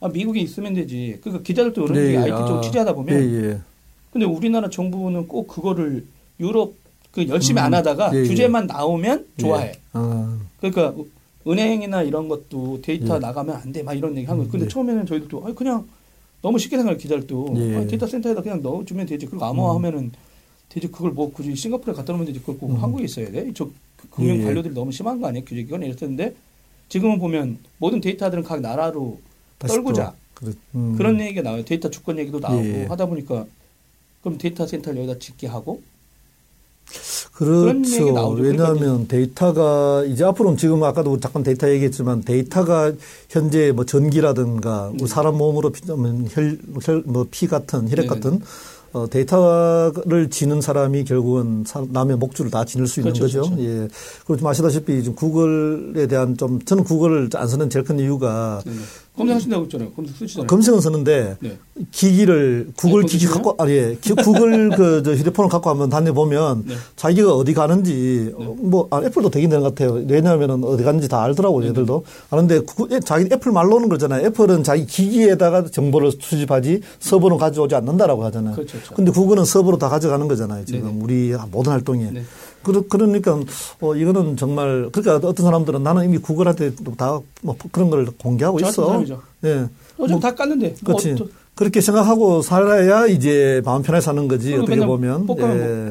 아, 미국에 있으면 되지. 그러니까 기자들도 그런 예, 게 예. IT 쪽 아, 취재하다 보면 예, 예. 근데 우리나라 정부는 꼭 그거를 유럽 그 열심히 음. 안 하다가 예, 예. 규제만 나오면 좋아해. 예. 아, 그러니까 은행이나 이런 것도 데이터 예. 나가면 안 돼. 막 이런 얘기 하는 거예요. 근데 예. 처음에는 저희들도 아니 그냥 너무 쉽게 생각해 기자들도 예. 아니, 데이터 센터에다 그냥 넣어주면 되지. 그리고 암호화하면은 되지. 그걸 뭐 굳이 싱가포르에 갖다 놓으면 되지. 그걸 꼭 음. 한국에 있어야 돼. 저 그- 금융 예. 관료들이 너무 심한 거 아니에요? 규제기관 이랬었는데 지금은 보면 모든 데이터들은 각 나라로 떨구자. 또 그렇- 음. 그런 얘기가 나와요. 데이터 주권 얘기도 나오고 예. 하다 보니까 그럼 데이터 센터를 여기다 짓게 하고 그렇죠. 왜냐하면 데이터가 이제 앞으로는 지금 아까도 잠깐 데이터 얘기했지만 데이터가 현재 뭐 전기라든가 네. 뭐 사람 몸으로 피, 혈, 혈, 뭐피 같은 혈액 네네. 같은 어, 데이터를 지는 사람이 결국은 사- 남의 목줄을 다 지닐 수 있는 그렇죠, 거죠. 그렇죠. 예. 그리고 좀 아시다시피 지금 구글에 대한 좀 저는 구글을 안 쓰는 제일 큰 이유가 네네. 검색하신다고 했잖아요. 검색 쓰시잖아요. 검색은 쓰는데 네. 기기를 구글 아이폰 기기? 갖고 아니 예. 기- 구글 <laughs> 그 저 휴대폰을 갖고 한번 다녀 보면 네. 자기가 어디 가는지 어, 뭐 아, 애플도 되긴 되는 것 같아요. 왜냐하면은 어디 가는지 다 알더라고요, 얘들도. 아는데 구- 예, 자기 애플 말로 오는 거잖아요. 애플은 자기 기기에다가 정보를 수집하지 서버는 가져오지 않는다라고 하잖아요. 그렇죠, 그렇죠. 근데 구글은 서버로 다 가져가는 거잖아요. 지금. 우리 모든 활동에. 네. 그러, 그러니까 어 이거는 정말 그러니까 어떤 사람들은 나는 이미 구글한테 다뭐 그런 걸 공개하고 저 있어. 예. 어차피 다 깠는데. 뭐 그렇지. 어떠- 그렇게 생각하고 살아야 이제 마음 편하게 사는 거지 어떻게 보면.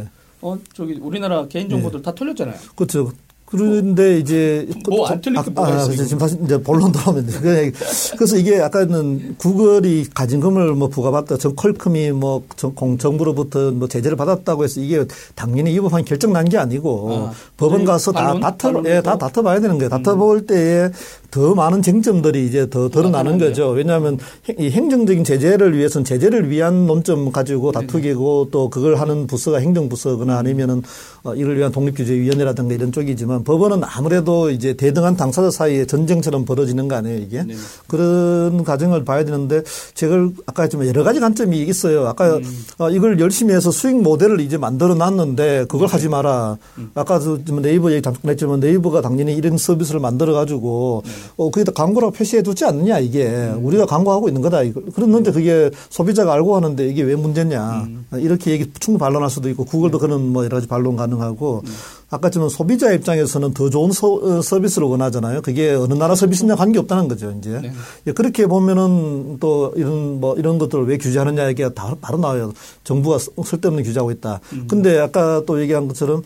예. 어 저기 우리나라 개인 정보들 다 털렸잖아요. 그렇죠. 그런데 이제 뭐안 틀릴 게 뭐가 있어, 그래서 이거. 지금 다시 이제 본론 돌아오면 돼. 그래서 이게 아까는 구글이 가진금을 뭐 부과받다, 정 퀄컴이 뭐 정, 공- 정부로부터 뭐 제재를 받았다고 해서 이게 당연히 위법한 결정 난 게 아니고 아, 법원 가서 다? 다퉈, 예? 다 다퉈봐야 되는 거예요. 다퉈볼 때에 더 많은 쟁점들이 이제 더 드러나는? 거죠. 왜냐하면 이 행정적인 제재를 위해서는 제재를 위한 논점 가지고 네네. 다투기고 또 그걸 하는 부서가 행정부서거나 아니면은 어, 이를 위한 독립규제위원회라든가 이런 쪽이지만 법원은 아무래도 이제 대등한 당사자 사이에 전쟁처럼 벌어지는 거 아니에요 이게 네네. 그런 과정을 봐야 되는데 제가 아까 했지만 여러 가지 관점이 있어요. 아까 음. 어, 이걸 열심히 해서 수익 모델을 이제 만들어 놨는데 그걸 네. 하지 마라. 음. 아까도 좀 네이버 얘기 잠깐 했지만 네이버가 당연히 이런 서비스를 만들어 가지고 네. 어, 거기다 광고라고 표시해 두지 않느냐 이게 음. 우리가 광고하고 있는 거다. 이거. 그랬는데 그게 소비자가 알고 하는데 이게 왜 문제냐. 음. 이렇게 얘기 충분히 반론할 수도 있고 구글도 그런 뭐 여러 가지 반론 가능하고 음. 아까처럼 소비자 입장에서는 더 좋은 서, 어, 서비스를 원하잖아요. 그게 어느 나라 서비스냐 관계 없다는 거죠, 이제. 네. 예, 그렇게 보면은 또 이런 뭐 이런 것들을 왜 규제하느냐 얘기가 다 바로 나와요. 정부가 쓸- 쓸데없는 규제하고 있다. 음. 근데 아까 또 얘기한 것처럼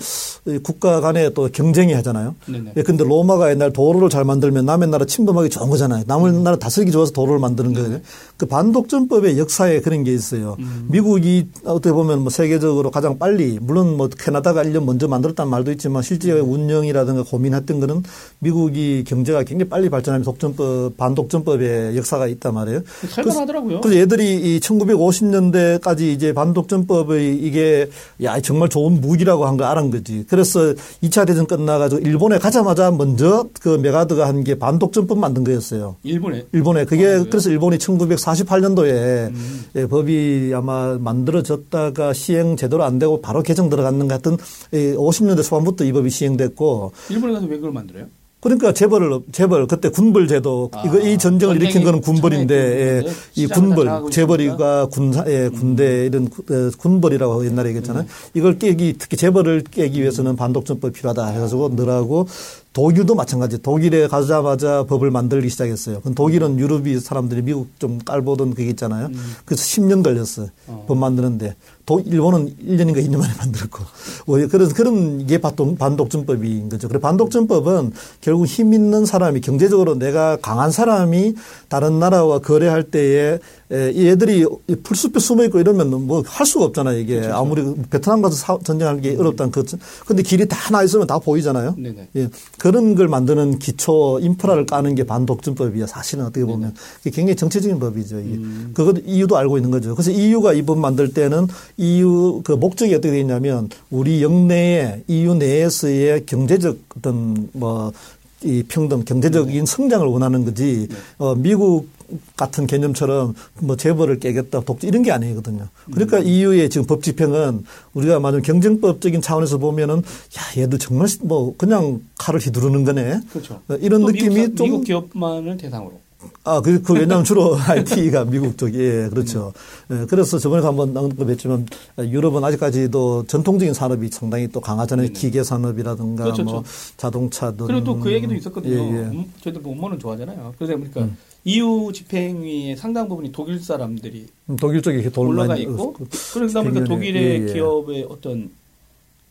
이 국가 간에 또 경쟁이 하잖아요. 네네. 예, 근데 로마가 옛날 도로를 잘 만들면 남의 나라 침범하기 좋은 거잖아요. 남의 음. 나라 다스리기 좋아서 도로를 만드는 네. 거예요. 그 반독점법의 역사에 그런 게 있어요. 음. 미국이 어떻게 보면 뭐 세계적으로 가장 빨리 물론 뭐 캐나다가 1년 먼저 만들었다는 말도 있지만 실제 음. 운영이라든가 고민했던 거는 미국이 경제가 굉장히 빨리 발전하면 독점법 반독점법의 역사가 있단 말이에요. 살벌하더라고요. 그래서 얘들이 이 1950년대까지 이제 반독점법의 이게 야 정말 좋은 무기라고 한 거 알은 거지. 그래서 2차 대전 끝나가지고 일본에 가자마자 먼저 그 메가드가 한 게 반 독점법 만든 거였어요. 일본에 일본에 그게 아? 그래서 일본이 1948년도에 음. 예, 법이 아마 만들어졌다가 시행 제대로 안 되고 바로 개정 들어갔는 것 같은 50년대 초반부터 이 법이 시행됐고 일본에 가서 왜 그걸 만들어요? 그러니까 재벌을 재벌 그때 군벌 제도 아, 이거 이 전쟁을 일으킨 거는 군벌인데 예, 이 군벌 재벌이가 군사 예, 군대 이런 구- 어, 군벌이라고 옛날에 얘기했잖아요. 이걸 깨기 특히 재벌을 깨기 위해서는 반독점법 이 필요하다 해가지고 늘하고 독일도 마찬가지. 독일에 가자마자 법을 만들기 시작했어요. 그 독일은 유럽이 사람들이 미국 좀 깔보던 그게 있잖아요. 음. 그래서 10년 걸렸어요. 어. 법 만드는데. 도, 일본은 1년인가 2년 만에 만들었고. 뭐 그래서 그런 게 반독점법인 거죠. 그래 반독점법은 결국 힘 있는 사람이 경제적으로 내가 강한 사람이 다른 나라와 거래할 때에 얘들이 풀숲에 숨어 있고 이러면 뭐 할 수가 없잖아요. 이게 그렇죠. 아무리 베트남 가서 사, 전쟁하는 게 어렵다는 그. 근데 길이 다 나 있으면 다 보이잖아요. 네네. 예. 그런 걸 만드는 기초 인프라를 까는 게 반독점법이야. 사실은 어떻게 보면. 굉장히 정치적인 법이죠. 이게. 음. 그것 이유도 알고 있는 거죠. 그래서 이유가 이법 만들 때는 EU 그 목적이 어떻게 되어 있냐면 우리 영내에 EU 내에서의 경제적 어떤 뭐이 평등, 경제적인 네. 성장을 원하는 거지, 네. 어, 미국 같은 개념처럼 뭐 재벌을 깨겠다, 독재 이런 게 아니거든요. 그러니까 음. EU의 지금 법 집행은 우리가 말하면 경쟁법적인 차원에서 보면은 야, 얘도 정말 뭐 그냥 칼을 휘두르는 거네. 그렇죠. 어, 이런 느낌이 미국, 좀. 미국 기업만을 대상으로. 아, 그, 그 왜냐하면 주로 <laughs> IT가 미국 쪽이, 예, 그렇죠. 예, 그래서 저번에도 한번 언급했지만 유럽은 아직까지도 전통적인 산업이 상당히 또 강하잖아요. 기계 산업이라든가 그렇죠, 뭐 그렇죠. 자동차든. 그리고 또 그 얘기도 있었거든요. 예, 예. 음, 저희도 뭐 음모는 좋아하잖아요. 그래서 그러니까 음. EU 집행위의 상당 부분이 독일 사람들이 음, 독일 쪽에 올라가 있고 그러다 보니까 독일의 예, 예. 기업의 어떤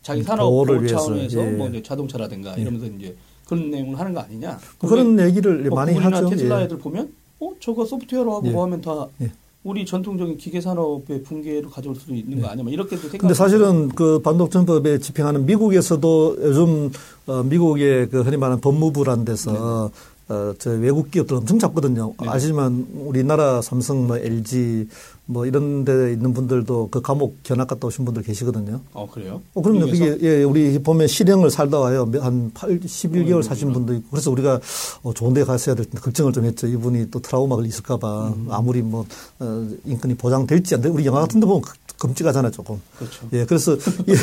자기 산업 보호 차원에서 예, 뭐 자동차라든가 이러면서 이제 그런 내용을 하는 거 아니냐. 그런 얘기를 뭐 많이 하죠. 테슬라 애들 보면 어 저거 소프트웨어로 하고 예. 뭐 하면 다 예. 우리 전통적인 기계 산업의 붕괴로 가져올 수도 있는 거 예. 아니야? 뭐 이렇게도 생각. 근데 사실은 그 반독점법에 집행하는 미국에서도 요즘 어, 미국의 그 흔히 말하는 법무부란 데서 네. 어, 저 외국 기업들 엄청 잡거든요. 네. 아시지만 우리나라 삼성, 뭐 LG 뭐 이런 데 있는 분들도 그 감옥 견학 갔다 오신 분들 계시거든요. 어, 그래요? 어, 그럼요. 그게, 예, 우리 보면 실형을 살다 와요. 한 8, 11개월 어, 사신 분도 있고. 그래서 우리가 어, 좋은 데 갔어야 될 텐데 걱정을 좀 했죠. 이분이 또 트라우마가 있을까봐. 음. 아무리 뭐, 어, 인권이 보장될지 안 돼. 우리 영화 같은 데 보면 금찍하잖아요, 조금. 그렇죠. 예, 그래서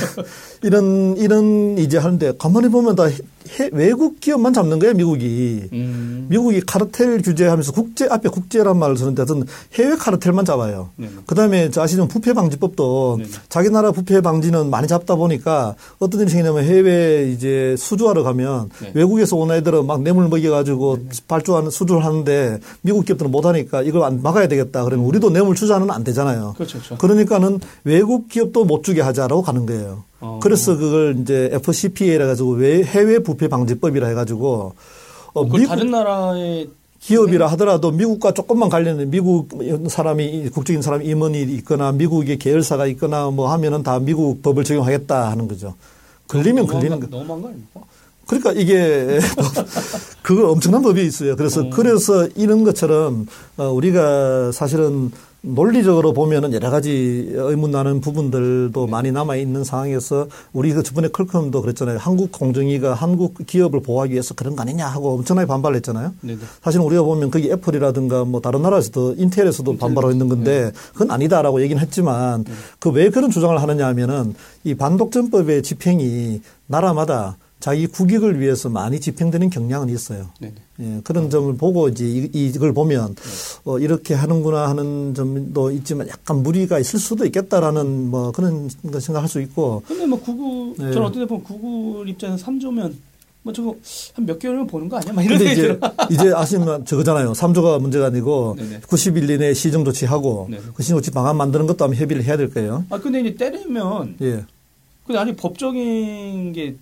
<laughs> 이런, 이런 이제 하는데 가만히 보면 다 해, 외국 기업만 잡는 거예요, 미국이. 음. 미국이 카르텔 규제하면서 국제, 앞에 국제란 말을 쓰는데 어떤 해외 카르텔만 잡아요. 그 다음에 아시는 부패 방지법도. 자기 나라 부패 방지는 많이 잡다 보니까 어떤 일이 생기냐면 해외 이제 수주하러 가면 네. 외국에서 온 애들은 막 뇌물 먹여가지고 발주하는 수주를 하는데 미국 기업들은 못하니까 이걸 안 막아야 되겠다. 그러면 우리도 뇌물 투자는 안 되잖아요. 그렇죠, 그렇죠. 그러니까는 외국 기업도 못 주게 하자라고 가는 거예요. 어. 그래서 그걸 이제 FCPA라 가지고 해외 부패 방지법이라 해가지고 어, 미국 다른 나라의 기업이라 하더라도 미국과 조금만 관련된 미국 사람이 국적인 사람이 임원이 있거나 미국의 계열사가 있거나 뭐 하면은 다 미국 법을 적용하겠다 하는 거죠. 걸리면 걸리는 거. 너무한 거 아닙니까? 그러니까 이게 <laughs> 그거 엄청난 법이 있어요. 그래서 음. 그래서 이런 것처럼 어, 우리가 사실은 논리적으로 보면은 여러 가지 의문 나는 부분들도 네. 많이 남아 있는 상황에서 우리 그 저번에 컬컴도 그랬잖아요. 한국 공정위가 한국 기업을 보호하기 위해서 그런 거 아니냐 하고 엄청나게 반발을 했잖아요. 네. 사실은 우리가 보면 그게 애플이라든가 뭐 다른 나라에서도 인텔에서도 인텔. 반발하고 있는 건데 네. 그건 아니다라고 얘기는 했지만 네. 그왜 그런 주장을 하느냐 하면은 이 반독점법의 집행이 나라마다 자기 국익을 위해서 많이 집행되는 경향은 있어요. 네 예, 그런 점을 보고 이제 이, 걸 보면 네. 어, 이렇게 하는구나 하는 점도 있지만 약간 무리가 있을 수도 있겠다라는 뭐 그런 거 생각할 수 있고. 근데 뭐 구글 네. 저는 어떻게 보면 구글 입장에서 3조면 뭐 저거 한 몇 개월이면 보는 거 아니야? 막 이런 근데 이제, <laughs> 이제 아시면 저거잖아요. 3조가 문제가 아니고 네네. 90일 이내에 시정 조치하고 네네. 그 시정 조치 방안 만드는 것도 아마 협의를 해야 될 거예요. 아 근데 이제 때리면 예. 근데 아니 법적인 게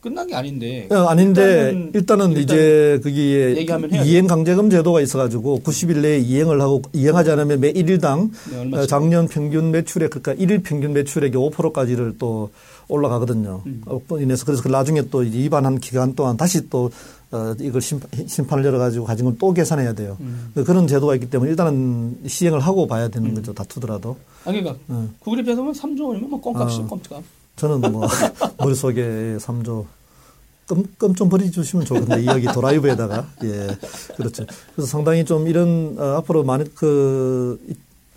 끝난 게 아닌데. 어, 아닌데 일단은, 일단은 이제 그게 이행 강제금 제도가 있어가지고 90일 내에 이행을 하고 이행하지 않으면 매 1일당 네, 작년 평균 매출액 그러니까 1일 평균 매출액의 5%까지를 또 올라가거든요. 음. 어, 인해서 그래서 그 나중에 또 위반한 기간 동안 다시 또 어, 이걸 심판, 을 열어가지고 가진 걸 또 계산해야 돼요. 음. 그런 제도가 있기 때문에 일단은 시행을 하고 봐야 되는 음. 거죠. 다투더라도. 아, 그러니까 어. 국립 에서면 3조 원이면 뭐 껌값이 어. 껌값. 저는 뭐 <laughs> 머릿속에 3조 껌좀 버려주시면 좋겠는데 이야기 도라이브에다가 예 그렇죠. 그래서 상당히 좀 이런 어, 앞으로 많이 그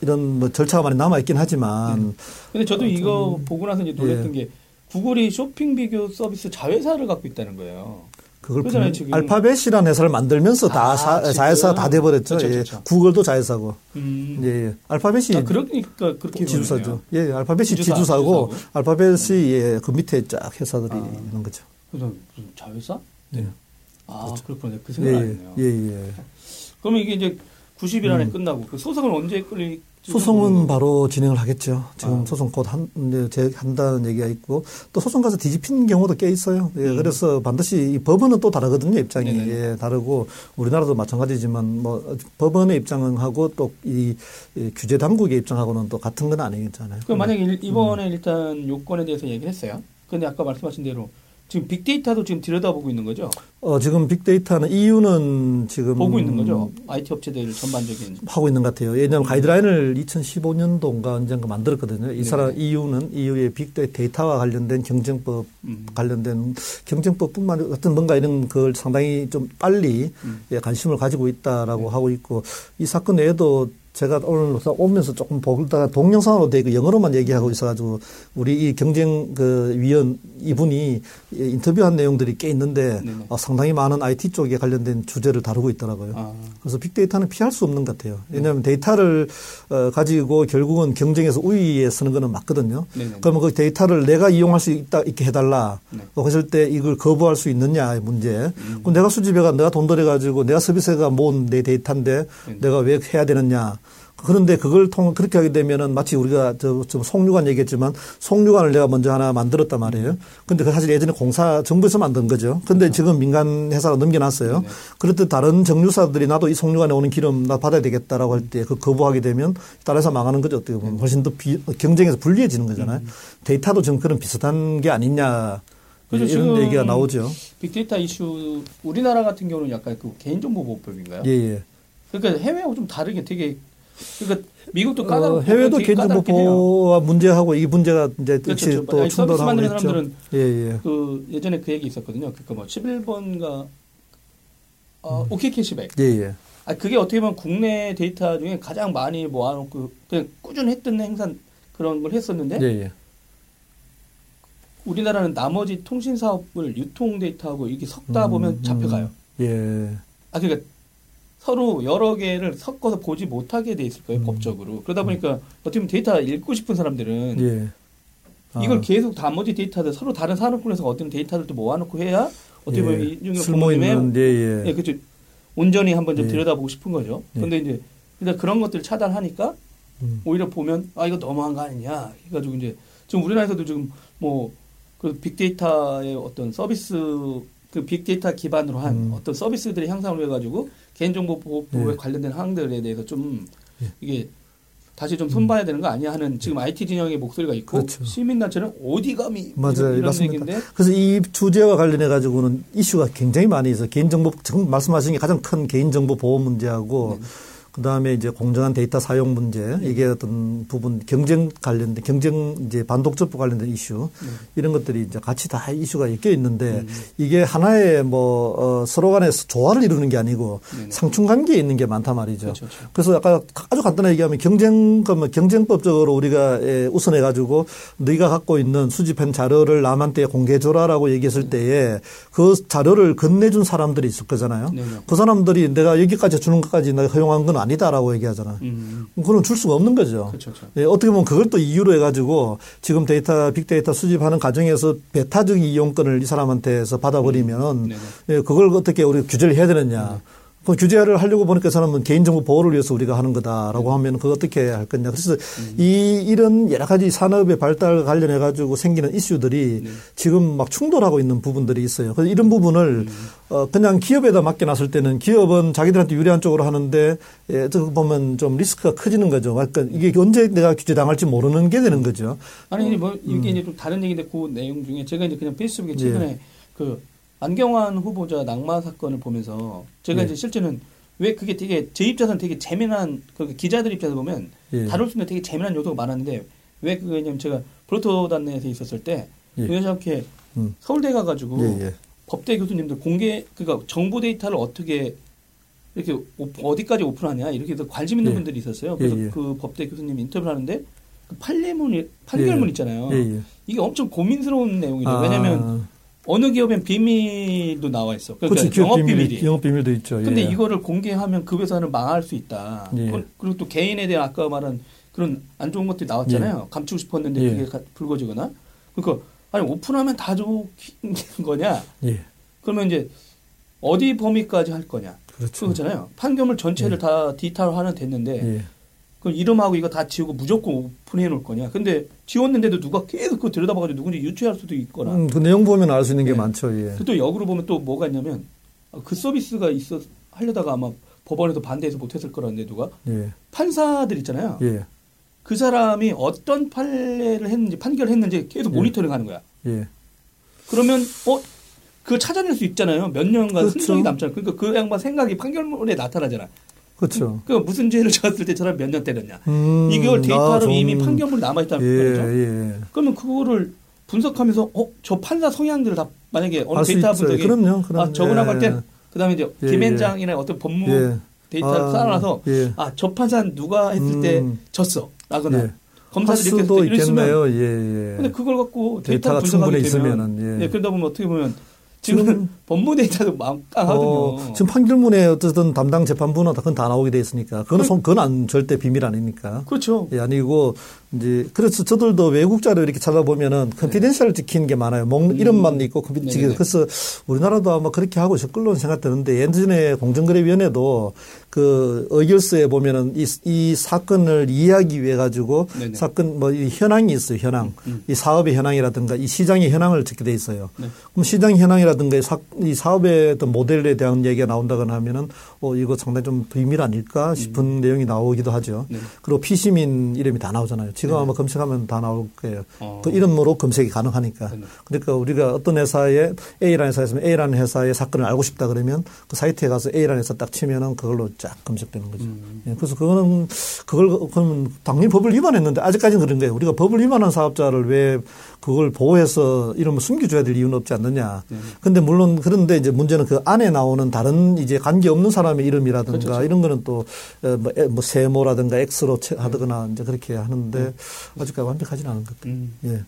이런 뭐 절차가 많이 남아 있긴 하지만. 음. 근데 저도 어, 이거 보고 나서 이제 놀랐던 예. 게 구글이 쇼핑 비교 서비스 자회사를 갖고 있다는 거예요. 그걸 그잖아요, 지금. 알파벳이라는 회사를 만들면서 다 아, 사, 자회사 다 돼버렸죠. 그렇죠, 그렇죠. 예. 구글도 자회사고. 음. 예, 예. 알파벳이. 아, 그러니까 그렇게 지주사죠. 예, 알파벳이 지주사, 지주사고, 지주사고, 알파벳이 예, 그 밑에 쫙 회사들이 아. 있는 거죠. 그래서 자회사? 네. 아 그렇죠. 그렇군요. 그 예, 생각 안 예, 했네요. 예, 예. 그러면 이게 이제 90일 안에 음. 끝나고 그 소송은 언제 끌리? 소송은 바로 진행을 하겠죠. 지금 아. 소송 곧 한, 이제 제- 한다는 얘기가 있고 또 소송 가서 뒤집히는 경우도 꽤 있어요. 예, 음. 그래서 반드시 이 법원은 또 다르거든요. 입장이. 예, 다르고 우리나라도 마찬가지지만 뭐 법원의 입장하고 또이 규제 당국의 입장하고는 또 같은 건 아니겠잖아요. 그 만약에 음. 일- 이번에 일단 요건에 대해서 얘기를 했어요. 근데 아까 말씀하신 대로 지금 빅데이터도 지금 들여다보고 있는 거죠. 어, 지금 빅데이터는 EU는 지금 보고 있는 거죠. IT 업체들 전반적인. 하고 있는 것 같아요. 예전에 가이드라인을 2015년도인가 언젠가 만들었거든요. 이 사람 네. EU는 EU의 빅데이터와 관련된 경쟁법 음. 관련된 경쟁법뿐만 아니라 어떤 뭔가 이런 걸 상당히 좀 빨리 음. 예, 관심을 가지고 있다라고 네. 하고 있고 이 사건 외에도 제가 오늘 오면서 조금 보다가 동영상으로 되고 영어로만 얘기하고 있어가지고 우리 이 경쟁 그 위원 이분이 예, 인터뷰한 내용들이 꽤 있는데. 어, 상당히 많은 IT 쪽에 관련된 주제를 다루고 있더라고요. 아, 그래서 빅데이터는 피할 수 없는 것 같아요. 왜냐하면 데이터를 어, 가지고 결국은 경쟁에서 우위에 서는 거는 맞거든요. 네네. 그러면 그 데이터를 내가 이용할 수 있다 이렇게 해달라. 네. 어, 그랬을 때 이걸 거부할 수 있느냐의 문제. 음. 그럼 내가 수집해가 내가 돈 들여가지고 내가 서비스가 모은 내 데이터인데 네. 내가 왜 해야 되느냐. 그런데 그걸 통 그렇게 하게 되면은 마치 우리가 저, 저 송유관 얘기했지만 송유관을 내가 먼저 하나 만들었단 말이에요. 근데 그 사실 예전에 공사 정부에서 만든 거죠. 근데 지금 민간 회사가 넘겨놨어요. 네. 그렇듯 다른 정유사들이 나도 이 송유관에 오는 기름 나 받아야 되겠다라고 할 때 그 거부하게 되면 다른 회사 망하는 거죠. 어떻게 보면 훨씬 더 비, 경쟁에서 불리해지는 거잖아요. 데이터도 지금 그런 비슷한 게 아니냐. 그래서 이런 얘기가 나오죠. 빅데이터 이슈 우리나라 같은 경우는 약간 그 개인정보보호법인가요? 예, 예. 그러니까 해외하고 좀 다르게 되게 그러니까 미국도 어, 까다롭고 해외도 되게 까다롭긴 해요. 개인정보 보호와 문제하고 이 문제가 이제 그렇죠, 그렇죠. 또 아니, 서비스 만드는 있죠. 사람들은 예, 예. 그 예전에 그 얘기 있었거든요. 그러니까 뭐 11번가 음. 어, 오케이 캐시백. 예, 예. 아 그게 어떻게 보면 국내 데이터 중에 가장 많이 모아놓고 그냥 꾸준히 했던 행사 그런 걸 했었는데 예, 예. 우리나라는 나머지 통신 사업을 유통 데이터하고 이게 섞다 보면 음, 잡혀가요. 예. 아 그러니까 서로 여러 개를 섞어서 보지 못하게 돼 있을 거예요 음. 법적으로. 그러다 보니까 어떻게 보면 데이터 읽고 싶은 사람들은 예. 아, 이걸 계속 나머지 데이터들 서로 다른 산업군에서 어떤 데이터들도 모아놓고 해야 어떻게 보면 예. 쓸모 부모님의 예, 예. 예, 그죠. 온전히 한번 좀 예. 들여다보고 싶은 거죠. 예. 근데 이제 일단 그런 것들을 차단하니까 음. 오히려 보면 아 이거 너무한 거 아니냐 해가지고 이제 지금 우리나라에서도 지금 뭐 그 빅데이터의 어떤 서비스 그 빅데이터 기반으로 한 음. 어떤 서비스들이 향상을 해가지고 개인정보 보호법에 예. 관련된 항들에 대해서 좀 예. 이게 다시 좀 손봐야 되는 거 아니야 하는 지금 IT 진영의 목소리가 있고 그렇죠. 시민단체는 어디 감히 맞아요. 이런, 맞습니다. 얘기인데 그래서 이 주제와 관련해 가지고는 이슈가 굉장히 많이 있어요. 개인정보 지금 말씀하신 게 가장 큰 개인정보 보호 문제하고 네. 그 다음에 이제 공정한 데이터 사용 문제 이게 어떤 부분 경쟁 관련된 경쟁 이제 반독점법 관련된 이슈 네. 이런 것들이 이제 같이 다 이슈가 엮여 있는데 음. 이게 하나의 뭐 어, 서로 간에 조화를 이루는 게 아니고. 상충 관계에 있는 게 많단 말이죠. 그렇죠, 그렇죠. 그래서 아까 아주 간단하게 얘기하면 경쟁 그러면 경쟁법적으로 우리가 예, 우선해 가지고 너희가 갖고 있는 수집한 자료를 남한테 공개해 줘라라고 얘기했을 때에 그 자료를 건네준 사람들이 있을 거잖아요. 그 사람들이 내가 여기까지 주는 것까지 내가 허용한 건 아니다라고 얘기하잖아요. 음, 그건 줄 수가 없는 거죠. 그렇죠, 그렇죠. 예, 어떻게 보면 그걸 또 이유로 해가지고 지금 데이터, 빅데이터 수집하는 과정에서 배타적 이용권을 이 사람한테서 받아버리면 네네. 예, 그걸 어떻게 우리가 규제를 해야 되느냐. 그 규제를 하려고 보니까 그 사람은 개인정보 보호를 위해서 우리가 하는 거다라고 하면 그거 어떻게 할 거냐. 그래서 이, 이런 여러 가지 산업의 발달 관련해 가지고 생기는 이슈들이 네. 지금 막 충돌하고 있는 부분들이 있어요. 그래서 이런 부분을 어, 그냥 기업에다 맡겨놨을 때는 기업은 자기들한테 유리한 쪽으로 하는데 예, 어떻게 보면 좀 리스크가 커지는 거죠. 그러니까 이게 언제 내가 규제 당할지 모르는 게 되는 거죠. 아니 뭐 이게 이제 좀 다른 얘기인데 그 내용 중에 제가 이제 그냥 페이스북에 최근에 예. 그 안경환 후보자 낙마 사건을 보면서 제가 예. 이제 실제는 왜 그게 되게 제 입장에서는 되게 재미난 그 기자들 입장에서 보면 예. 다룰 수 있는 되게 재미난 요소가 많았는데 왜 그거냐면 제가 브로토단내에서 있었을 때 예. 우연찮게 음. 서울대 가가지고 예, 예. 법대 교수님들 공개 그러니까 정보 데이터를 어떻게 이렇게 오- 어디까지 오픈하냐 이렇게 해서 관심 있는 예. 분들이 있었어요. 그래서 예, 예. 그 법대 교수님 인터뷰를 하는데 그 판례문 판결문 예. 있잖아요. 예, 예. 이게 엄청 고민스러운 내용이래요. 아, 왜냐하면 어느 기업엔 비밀도 나와 있어. 그러니까 그렇지, 영업 비밀이. 영업 비밀도 있죠. 근데 예. 이거를 공개하면 그 회사는 망할 수 있다. 예. 그- 그리고 또 개인에 대한 아까 말한 그런 안 좋은 것들이 나왔잖아요. 감추고 싶었는데 예. 그게 가- 불거지거나. 그러니까 아니 오픈하면 다 좋은 <laughs> 거냐? 예. 그러면 이제 어디 범위까지 할 거냐. 그렇죠. 그거잖아요. 판결물 전체를 예. 다 디지털화는 됐는데 예. 그럼 이름하고 이거 다 지우고 무조건 오픈해 놓을 거냐. 근데 지웠는데도 누가 계속 그거 들여다봐가지고 누군지 유추할 수도 있거나. 음, 그 내용 보면 알 수 있는 게 네. 많죠. 예. 또 역으로 보면 또 뭐가 있냐면 어, 그 서비스가 있어 하려다가 아마 법원에서 반대해서 못했을 거라는데 누가 예. 판사들 있잖아요. 예. 그 사람이 어떤 판례를 했는지 판결을 했는지 계속 예. 모니터링하는 거야. 예. 그러면 어 그걸 찾아낼 수 있잖아요. 몇 년간 그렇죠. 흔적이 남잖아요. 그러니까 그 양반 생각이 판결문에 나타나잖아. 그렇죠. 그 무슨 죄를 졌을 때 저런 몇년 때렸냐. 음, 이걸 아, 데이터로 좀- 이미 판결문이 남아 있다는 거죠. 예, 예. 그러면 그거를 분석하면서 어 저 판사 성향들을 다 만약에 어느 데이터. 분석이 그럼요. 그럼 아 저거 나갈 예. 땐 그다음에 이제 예, 김앤장이나 어떤 법무 예. 데이터를 아, 쌓아놔서 예. 아저 판사는 누가 했을 때 음. 졌어 라거나 예. 할 검사들이 이렇게 했을 때 이랬으면. 예, 예. 근데 그걸 갖고 데이터 분석하게 되면 있으면은 예. 예, 그러다 보면 어떻게 보면 지금 지금- <laughs> 법무 데이터도 막강하거든요. 어, 지금 판결문에 어쨌든 담당 재판부는 그건 다 나오게 돼 있으니까 그건 손, 그건 안, 절대 비밀 아니니까. 그렇죠. 예, 아니고 이제 그래서 저들도 외국 자료 이렇게 찾아보면은 confidential 지키는 게 많아요. 목 이름만 있고 confi 네, 네. 그래서 우리나라도 아마 그렇게 하고 있을 걸로 생각되는데 예전에 공정거래위원회도 그 의결서에 보면은 이, 이 사건을 이해하기 위해 가지고 네, 네. 사건 뭐 이 현황이 있어요. 현황. 이 사업의 현황이라든가 이 시장의 현황을 적게 돼 있어요. 네. 그럼 시장 현황이라 든가 이, 사, 이 사업의 어떤 모델에 대한 얘기가 나온다거나 하면은 어 이거 상당히 좀 비밀 아닐까 싶은 내용이 나오기도 하죠. 네. 그리고 피시민 이름이 다 나오잖아요. 지금 아마 검색하면 다 나올 거예요. 어. 그 이름으로 검색이 가능하니까. 네. 그러니까 우리가 어떤 회사에 A라는 회사였으면 A라는 회사의 사건을 알고 싶다 그러면 그 사이트에 가서 A라는 회사 딱 치면은 그걸로 쫙 검색되는 거죠. 음. 예, 그래서 그거는 그걸 그러면 당연히 법을 위반했는데 아직까지는 그런 거예요. 우리가 법을 위반한 사업자를 왜 그걸 보호해서 이름을 숨겨줘야 될 이유는 없지 않느냐. 네. 근데 물론 그런데 이제 문제는 그 안에 나오는 다른 이제 관계 없는 사람 의 이름이라든가 그렇죠. 이런 거는 또, 어, 뭐, 세모라든가 X로 채- 하거나 이제 그렇게 하는데 아직까지 완벽하지는 않은 것 같아요. 음. 예.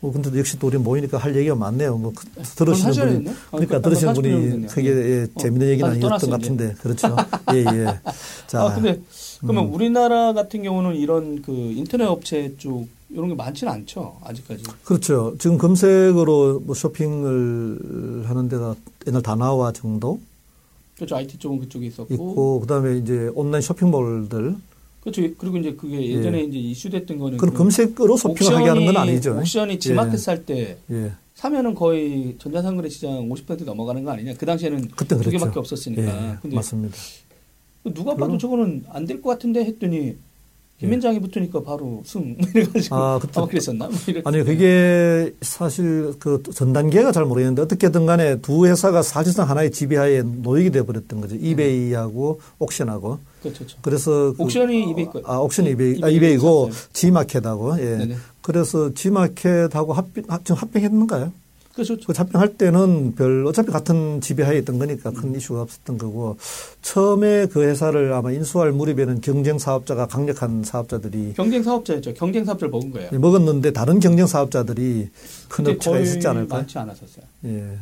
뭐 근데 역시 또 우리 모이니까 할 얘기가 많네요. 뭐 그- 들으시는 분이 하셔야겠네? 아, 그러니까 그- 들으시는 아까 40분 분이 됐네요. 크게 예, 어, 재밌는 얘기는 아니었던 것. 같은데 그렇죠. 예 예. 자, <laughs> 아 근데 그러면 음. 우리나라 같은 경우는 이런 그 인터넷 업체 쪽 이런 게 많지는 않죠 아직까지. 그렇죠. 지금 검색으로 뭐 쇼핑을 하는 데가 옛날 다나와 정도 그렇죠 IT 쪽은 그쪽에 있었고. 있고 그다음에 이제 온라인 쇼핑몰들 그렇죠. 그리고 이제 그게 예전에 이제 이슈됐던 거는 그 검색으로 쇼핑을 하게 하는 건 아니죠. 옥션이 지마켓 예. 살때 예. 사면은 거의 전자상거래 시장 50% 넘어가는 거 아니냐. 그 당시에는 그때 두 그랬죠. 개밖에 없었으니까. 예, 근데 맞습니다. 누가 봐도 저거는 안 될 것 같은데 했더니 김현장이 붙으니까 바로 승 <laughs> 이래가지고 아, 그때- 아마 그랬었나? 뭐. 아니 그게 사실 그 전 단계가 잘 모르겠는데 어떻게든 간에 두 회사가 사실상 하나의 지배하에 노역이 돼 버렸던 거죠. 이베이하고 옥션하고. 그렇죠. 그렇죠. 그래서 그- 옥션이 이베이 거. 아, 옥션이 이베이, 아, 이베이 이베이고. 지마켓하고 예. 네네. 그래서 지마켓하고 합병 합- 지금 합병했는가요? 그렇죠. 그 합병할 때는 별 어차피 같은 지배하에 있던 거니까 큰 이슈가 없었던 거고 처음에 그 회사를 아마 인수할 무렵에는 경쟁 사업자가 강력한 사업자들이 경쟁 사업자였죠. 경쟁 사업자를 먹은 거예요. 먹었는데 다른 경쟁 사업자들이 큰 업체가 있었지 않을까요? 많지 않았었어요. 예.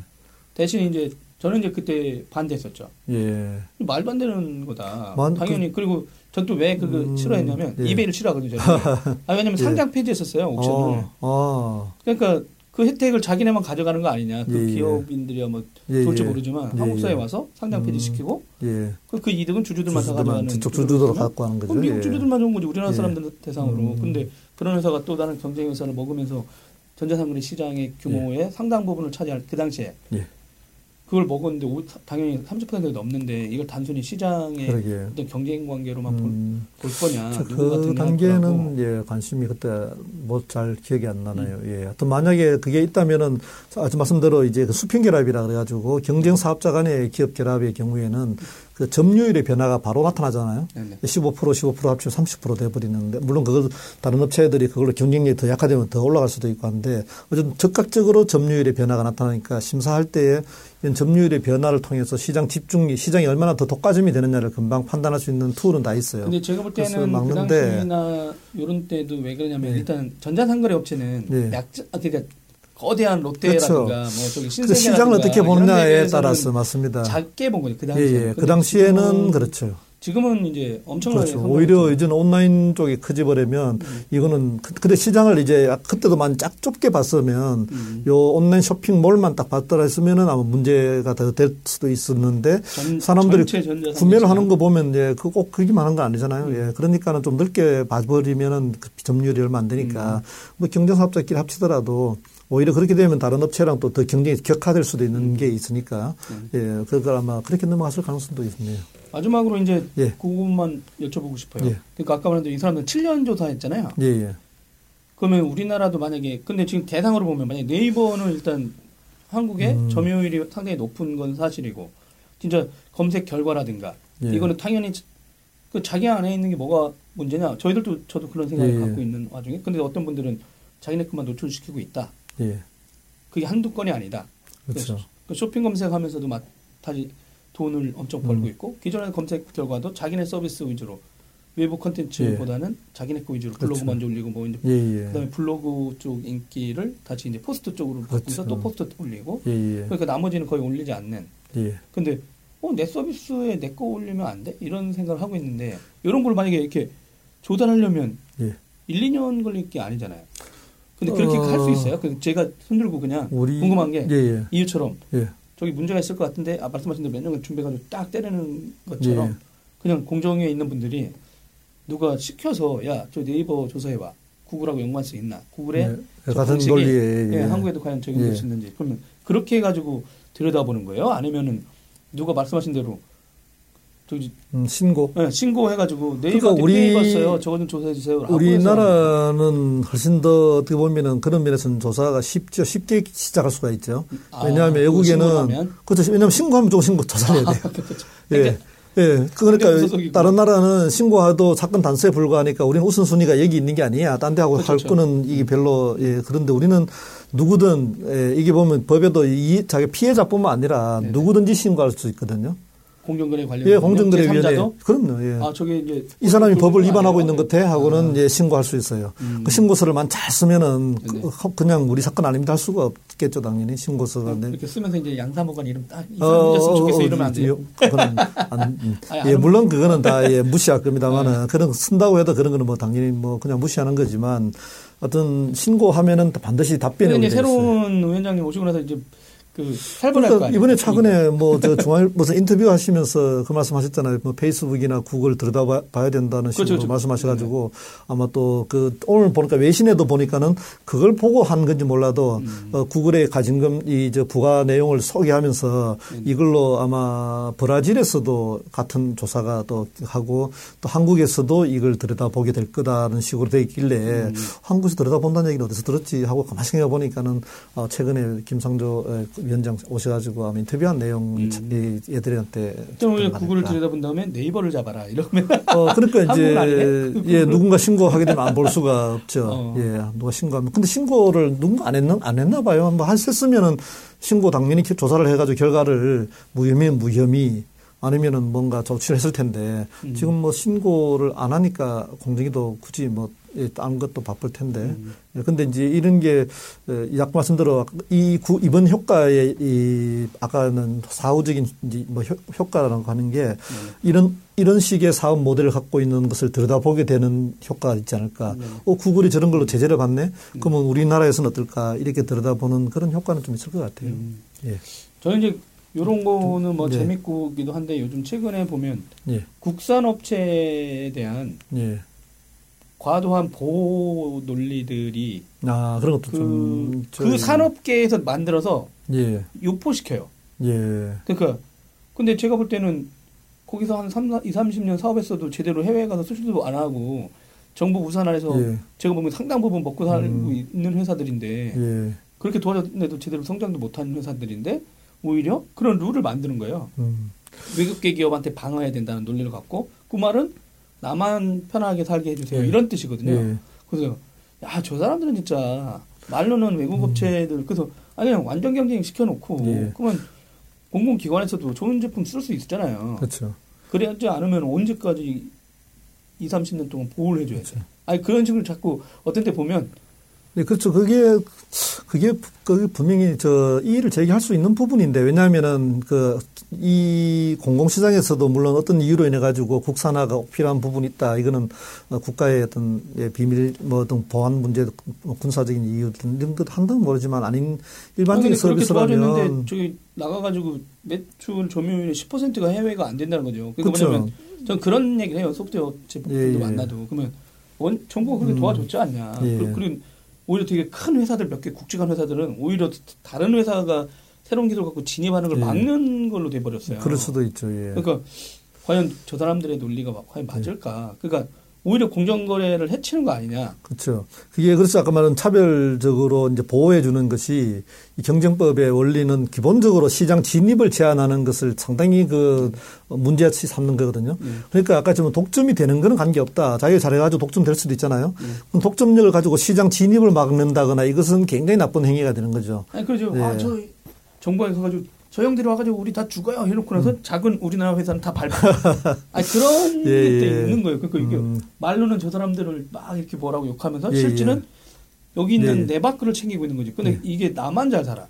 대신 이제 저는 이제 그때 반대했었죠. 예. 말도 안 되는 거다. 만- 당연히 그 리고 전 또 왜 그거 음, 싫어했냐면 예. 이베이를 싫어하거든요. 저는. <laughs> 아, 왜냐면 예. 상장 폐지했었어요 옥션을. 어, 어. 그러니까 그 혜택을 자기네만 가져가는 거 아니냐. 그 예, 예. 기업인들이야 뭐 예, 좋을지 예. 모르지만 예, 한국사에 예. 와서 상장 폐지시키고 예. 그, 그 이득은 주주들만 다 가져가는 주주들로 거잖아요. 갖고 하는 거죠. 그럼 미국 예. 주주들만 좋은 거지 우리나라 예. 사람들 대상으로. 음. 근데 그런 회사가 또 다른 경쟁 회사를 먹으면서 전자상거래 시장의 규모의 상당 부분을 차지할 그 당시에 예. 그걸 먹었는데 오- 당연히 30%가 넘는데 이걸 단순히 시장의 그러게. 어떤 경쟁 관계로만 볼, 음. 볼 거냐 저 누구 같은 그 단계는 예 관심이 그때 뭐 잘 기억이 안 나나요. 음. 예. 하여튼 만약에 그게 있다면은 아주 말씀대로 이제 그 수평 결합이라 그래가지고 경쟁 사업자 간의 기업 결합의 경우에는 그 점유율의 변화가 바로 나타나잖아요. 네네. 15% 15% 합치면 30% 돼버리는데 물론 그걸 다른 업체들이 그걸로 경쟁력이 더 약화되면 더 올라갈 수도 있고 한데 어쨌든 즉각적으로 점유율의 변화가 나타나니까 심사할 때에 이런 점유율의 변화를 통해서 시장 집중이 시장이 얼마나 더 독과점이 되느냐를 금방 판단할 수 있는 툴은 다 있어요. 근데 제가 볼 때는 그 당시나 이런 때도 왜 그러냐면 네. 일단 전자상거래 업체는 네. 약자 아, 그러니까 거대한 롯데라든가 그렇죠. 뭐 저기 그 신세계라든가 시장을 어떻게 보느냐에 따라서 맞습니다. 작게 본 거죠 그 예, 당시에. 예. 그 당시에는 그렇죠. 지금은 이제 엄청나게 그렇죠. 오히려 이제는 온라인 쪽이 커져버리면 음. 이거는 그- 근데 시장을 이제 그때도 많이 짝 좁게 봤으면 음. 요 온라인 쇼핑몰만 딱 봤더라 했으면은 아마 문제가 더 될 수도 있었는데 전- 사람들이 구매를. 하는 거 보면 예, 그꼭 그기만 한거 아니잖아요. 음. 예. 그러니까는 좀 넓게 봐버리면은 그 점유율이 얼마 안 되니까 음. 뭐 경쟁사업자끼리 합치더라도 오히려 그렇게 되면 다른 업체랑 또 더 경쟁이 격화될 수도 있는 음. 게 있으니까 예, 그걸 아마 그렇게 넘어갔을 가능성도 있네요. 마지막으로 이제 예. 그것만 여쭤보고 싶어요. 예. 그러니까 아까 말한 대로 이 사람들 7년 조사했잖아요. 예, 예. 그러면 우리나라도 만약에 근데 지금 대상으로 보면 만약 네이버는 일단 한국의 음. 점유율이 상당히 높은 건 사실이고 진짜 검색 결과라든가 예. 이거는 당연히 그 자기 안에 있는 게 뭐가 문제냐 저희들도 저도 그런 생각을 예, 예. 갖고 있는 와중에 근데 어떤 분들은 자기네 것만 노출시키고 있다 예. 그게 한두 건이 아니다 그렇죠. 그 쇼핑 검색하면서도 막 다시 돈을 엄청 벌고 음. 있고 기존의 검색 결과도 자기네 서비스 위주로 외부 컨텐츠보다는 자기네 거 위주로 블로그 그렇죠. 먼저 올리고 뭐 이제 예, 예. 그다음에 블로그 쪽 인기를 다시 이제 포스트 쪽으로 바꾸면서 그렇죠. 또 포스트 올리고 예, 예. 그러니까 나머지는 거의 올리지 않는 예. 근데 어, 내 서비스에 내 거 올리면 안 돼? 이런 생각을 하고 있는데 이런 걸 만약에 이렇게 조달하려면 예. 1, 2년 걸릴 게 아니잖아요. 근데 그렇게 어. 할수 있어요? 그 제가 손들고 그냥 우리 궁금한 게 예, 예. 이유처럼 예. 저기 문제가 있을 것 같은데 아, 말씀하신 대로 몇 년간 준비해가지고 딱 때리는 것처럼 예. 그냥 공정위에 있는 분들이 누가 시켜서 야 저 네이버 조사해봐 구글하고 연관성 있나 구글에 예. 저 같은 논리에 예, 예. 한국에도 과연 적용될 예. 수 있는지 그러면 그렇게 해가지고 들여다보는 거예요 아니면은 누가 말씀하신 대로 음, 신고. 예, 신고해가지고 네이버한테 그러니까 우리- 입었어요 저거 좀 조사해 주세요 우리나라는 훨씬 더 어떻게 보면은 그런 면에서는 조사가 쉽죠. 쉽게 시작할 수가 있죠. 아, 왜냐하면 외국에는? 그렇죠. 왜냐하면 신고하면 좀 신고 조사를 해야 돼요. <laughs> 그렇죠. 예. 예. 그러니까. 다른 나라는 신고해도 사건 단서에 불과하니까 우리는 우선순위가 여기 있는 게 아니야. 딴 데하고 할 그렇죠. 거는 이게 별로 예. 그런데 우리는 누구든 예, 이게 보면 법에도 이 자기 피해자뿐만 아니라 네네. 누구든지 신고할 수 있거든요. 공정거래 관련 예, 공정거래위원회. 제3자도 그럼요. 예. 아 저게 이제 이 사람이 법을? 위반하고 있는 것 같아 하고는 예, 신고할 수 있어요. 음. 그 신고서를만 잘 쓰면은 네네. 그, 그냥 우리 사건 아닙니다 할 수가 없겠죠 당연히 신고서가. 네. 이렇게 쓰면서 이제 양사모관 이름 딱이 어, 사람 잊었으면 좋겠어 어, 이러면 안 돼요. 그거는 안, 음. <laughs> 아니, 예, 안- 물론 그거는 다 예, 무시할 겁니다만은 그런 거 쓴다고 해도 그런 거는 뭐 당연히 뭐 그냥 무시하는 거지만 어떤 신고하면은 반드시 답변이 오게 이제. 새로운 위원장님 오시고 나서 이제 그 살벌할 거 그러니까 아니에요. 이번에 최근에 뭐 저 <laughs> 중앙 무슨 인터뷰 하시면서 그 말씀하셨잖아요. 뭐 페이스북이나 구글 들여다봐야 된다는 식으로 그렇죠, 그렇죠. 말씀하셔가지고 아마 또 그 오늘 보니까 외신에도 보니까는 그걸 보고 한 건지 몰라도 음. 어, 구글의 가진금 이 저 부가 내용을 소개하면서 음. 이걸로 아마 브라질에서도 같은 조사가 또 하고 또 한국에서도 이걸 들여다보게 될 거다는 식으로 돼 있길래 음. 한국에서 들여다본다는 얘기는 어디서 들었지 하고 가만히 생각해 보니까는 어, 최근에 김상조 에, 위원장 오셔가지고 아마 인터뷰한 내용 음. 이 애들한테 그럼 왜 구글을. 들여다본 다음에 네이버를 잡아라 이러면 어, 그러니까 <laughs> 이제? 예, 누군가 신고하게 되면 안 볼 수가 없죠. 어. 예, 누가 신고하면. 근데 신고를 누군가 안 했나, 안 했나 봐요. 뭐, 했으면은 신고 당연히 조사를 해가지고 결과를 무혐의, 무혐의 아니면은 뭔가 조치를 했을 텐데 음. 지금 뭐 신고를 안 하니까 공정위도 굳이 뭐, 예, 딴 것도 바쁠 텐데. 음. 예, 근데 이제 이런 게, 예, 약 말씀대로 이 구, 이번 효과의 이, 아까는 사후적인 이제 뭐 효, 효과라고 하는 게 네. 이런 이런 식의 사업 모델을 갖고 있는 것을 들여다보게 되는 효과가 있지 않을까. 네. 어, 구글이 저런 걸로 제재를 받네? 그러면 우리나라에서는 어떨까? 이렇게 들여다보는 그런 효과는 좀 있을 것 같아요. 음. 예. 저는 이제 이런 거는 뭐 네. 재밌고기도 한데 요즘 최근에 보면 예. 국산 업체에 대한 예. 과도한 보호 논리들이 아, 그런 것도 그, 좀. 그 저희- 산업계에서 만들어서 예. 유포시켜요. 예. 그러니까 근데 제가 볼 때는 거기서 한 3, 2, 30년 사업했어도 제대로 해외에 가서 수출도 안 하고 정부 우산 아래서 예. 제가 보면 상당 부분 먹고 살고 음. 있는 회사들인데 예. 그렇게 도와줬는데도 제대로 성장도 못한 회사들인데 오히려 그런 룰을 만드는 거예요. 음. 외국계 기업한테 방어해야 된다는 논리를 갖고 그 말은 나만 편하게 살게 해주세요 예. 이런 뜻이거든요. 예. 그래서 야 저 사람들은 진짜 말로는 외국 업체들 그래서 아니 그냥 완전 경쟁 시켜놓고 음. 예. 그러면 공공기관에서도 좋은 제품 쓸 수 있잖아요. 그렇죠. 그래야지 않으면 언제까지 2, 30년 동안 보호를 해줘야지. 그렇죠. 아니 그런 식으로 자꾸 어떤 때 보면 네, 그렇죠. 그게 그게 그 분명히 저 이의를 제기할 수 있는 부분인데 왜냐하면은 그 이 공공시장에서도 물론 어떤 이유로 인해 가지고 국산화가 필요한 부분이 있다. 이거는 국가의 어떤 예, 비밀 뭐 어떤 보안 문제, 군사적인 이유 이런 것 한다면 모르지만 아닌 일반적인 서비스라면 저기 나가가지고 매출 점유율이 10%가 해외가 안 된다는 거죠. 그러니까 그렇죠. 뭐냐면 전 그런 얘기를 해요. 소프트웨어 제품도 예, 예. 만나도 그러면 원 정부가 그렇게 음. 도와줬지 않냐. 예. 그리고 오히려 되게 큰 회사들 몇 개 국제간 회사들은 오히려 다른 회사가 새로운 기술 갖고 진입하는 걸 예. 막는 걸로 돼 버렸어요. 그럴 수도 있죠. 예. 그러니까 과연 저 사람들의 논리가 과연 맞을까? 그러니까 오히려 공정거래를 해치는 거 아니냐. 그렇죠. 그게 그래서 아까 말한 차별적으로 이제 보호해 주는 것이 이 경쟁법의 원리는 기본적으로 시장 진입을 제한하는 것을 상당히 그 문제치 삼는 거거든요. 네. 그러니까 아까 좀 독점이 되는 거는 관계없다. 자기가 잘해가지고 독점 될 수도 있잖아요. 네. 그럼 독점력을 가지고 시장 진입을 막는다거나 이것은 굉장히 나쁜 행위가 되는 거죠. 아니, 그렇죠. 네. 아, 저 정부에 가가지고 저 형들이 와가지고 우리 다 죽어요 해놓고 나서 음. 작은 우리나라 회사는 다 밟아. <laughs> 아니 그런 예, 게 예. 있는 거예요. 그러니까 이게 음. 말로는 저 사람들을 막 이렇게 뭐라고 욕하면서 예, 실제는 예. 여기 있는 네. 내 밖을 챙기고 있는 거지. 근데 네. 이게 나만 잘 살아.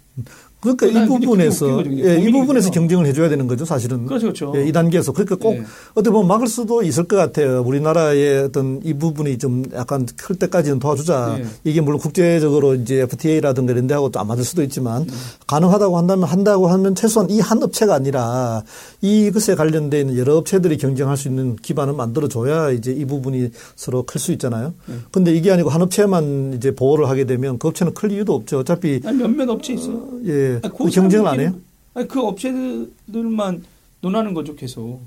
그러니까 이 부분에서 예, 이 부분에서 경쟁을 해줘야 되는 거죠, 사실은. 그렇죠, 그렇죠. 예, 이 단계에서 그러니까 꼭 예. 어떻게 보면 막을 수도 있을 것 같아요. 우리나라의 어떤 이 부분이 좀 약간 클 때까지는 도와주자. 예. 이게 물론 국제적으로 이제 FTA라든가 이런 데하고 또 안 맞을 수도 있지만 음. 가능하다고 한다면 한다고 하면 최소한 이 한 업체가 아니라 이것에 관련된 여러 업체들이 경쟁할 수 있는 기반을 만들어 줘야 이제 이 부분이 서로 클 수 있잖아요. 예. 이게 아니고 한 업체만 이제 보호를 하게 되면 그 업체는 클 이유도 없죠. 어차피 몇몇 업체 있어요. 어, 예. 아니, 그 경쟁을 안 해요? 아니, 그 업체들만 논하는 거죠, 계속.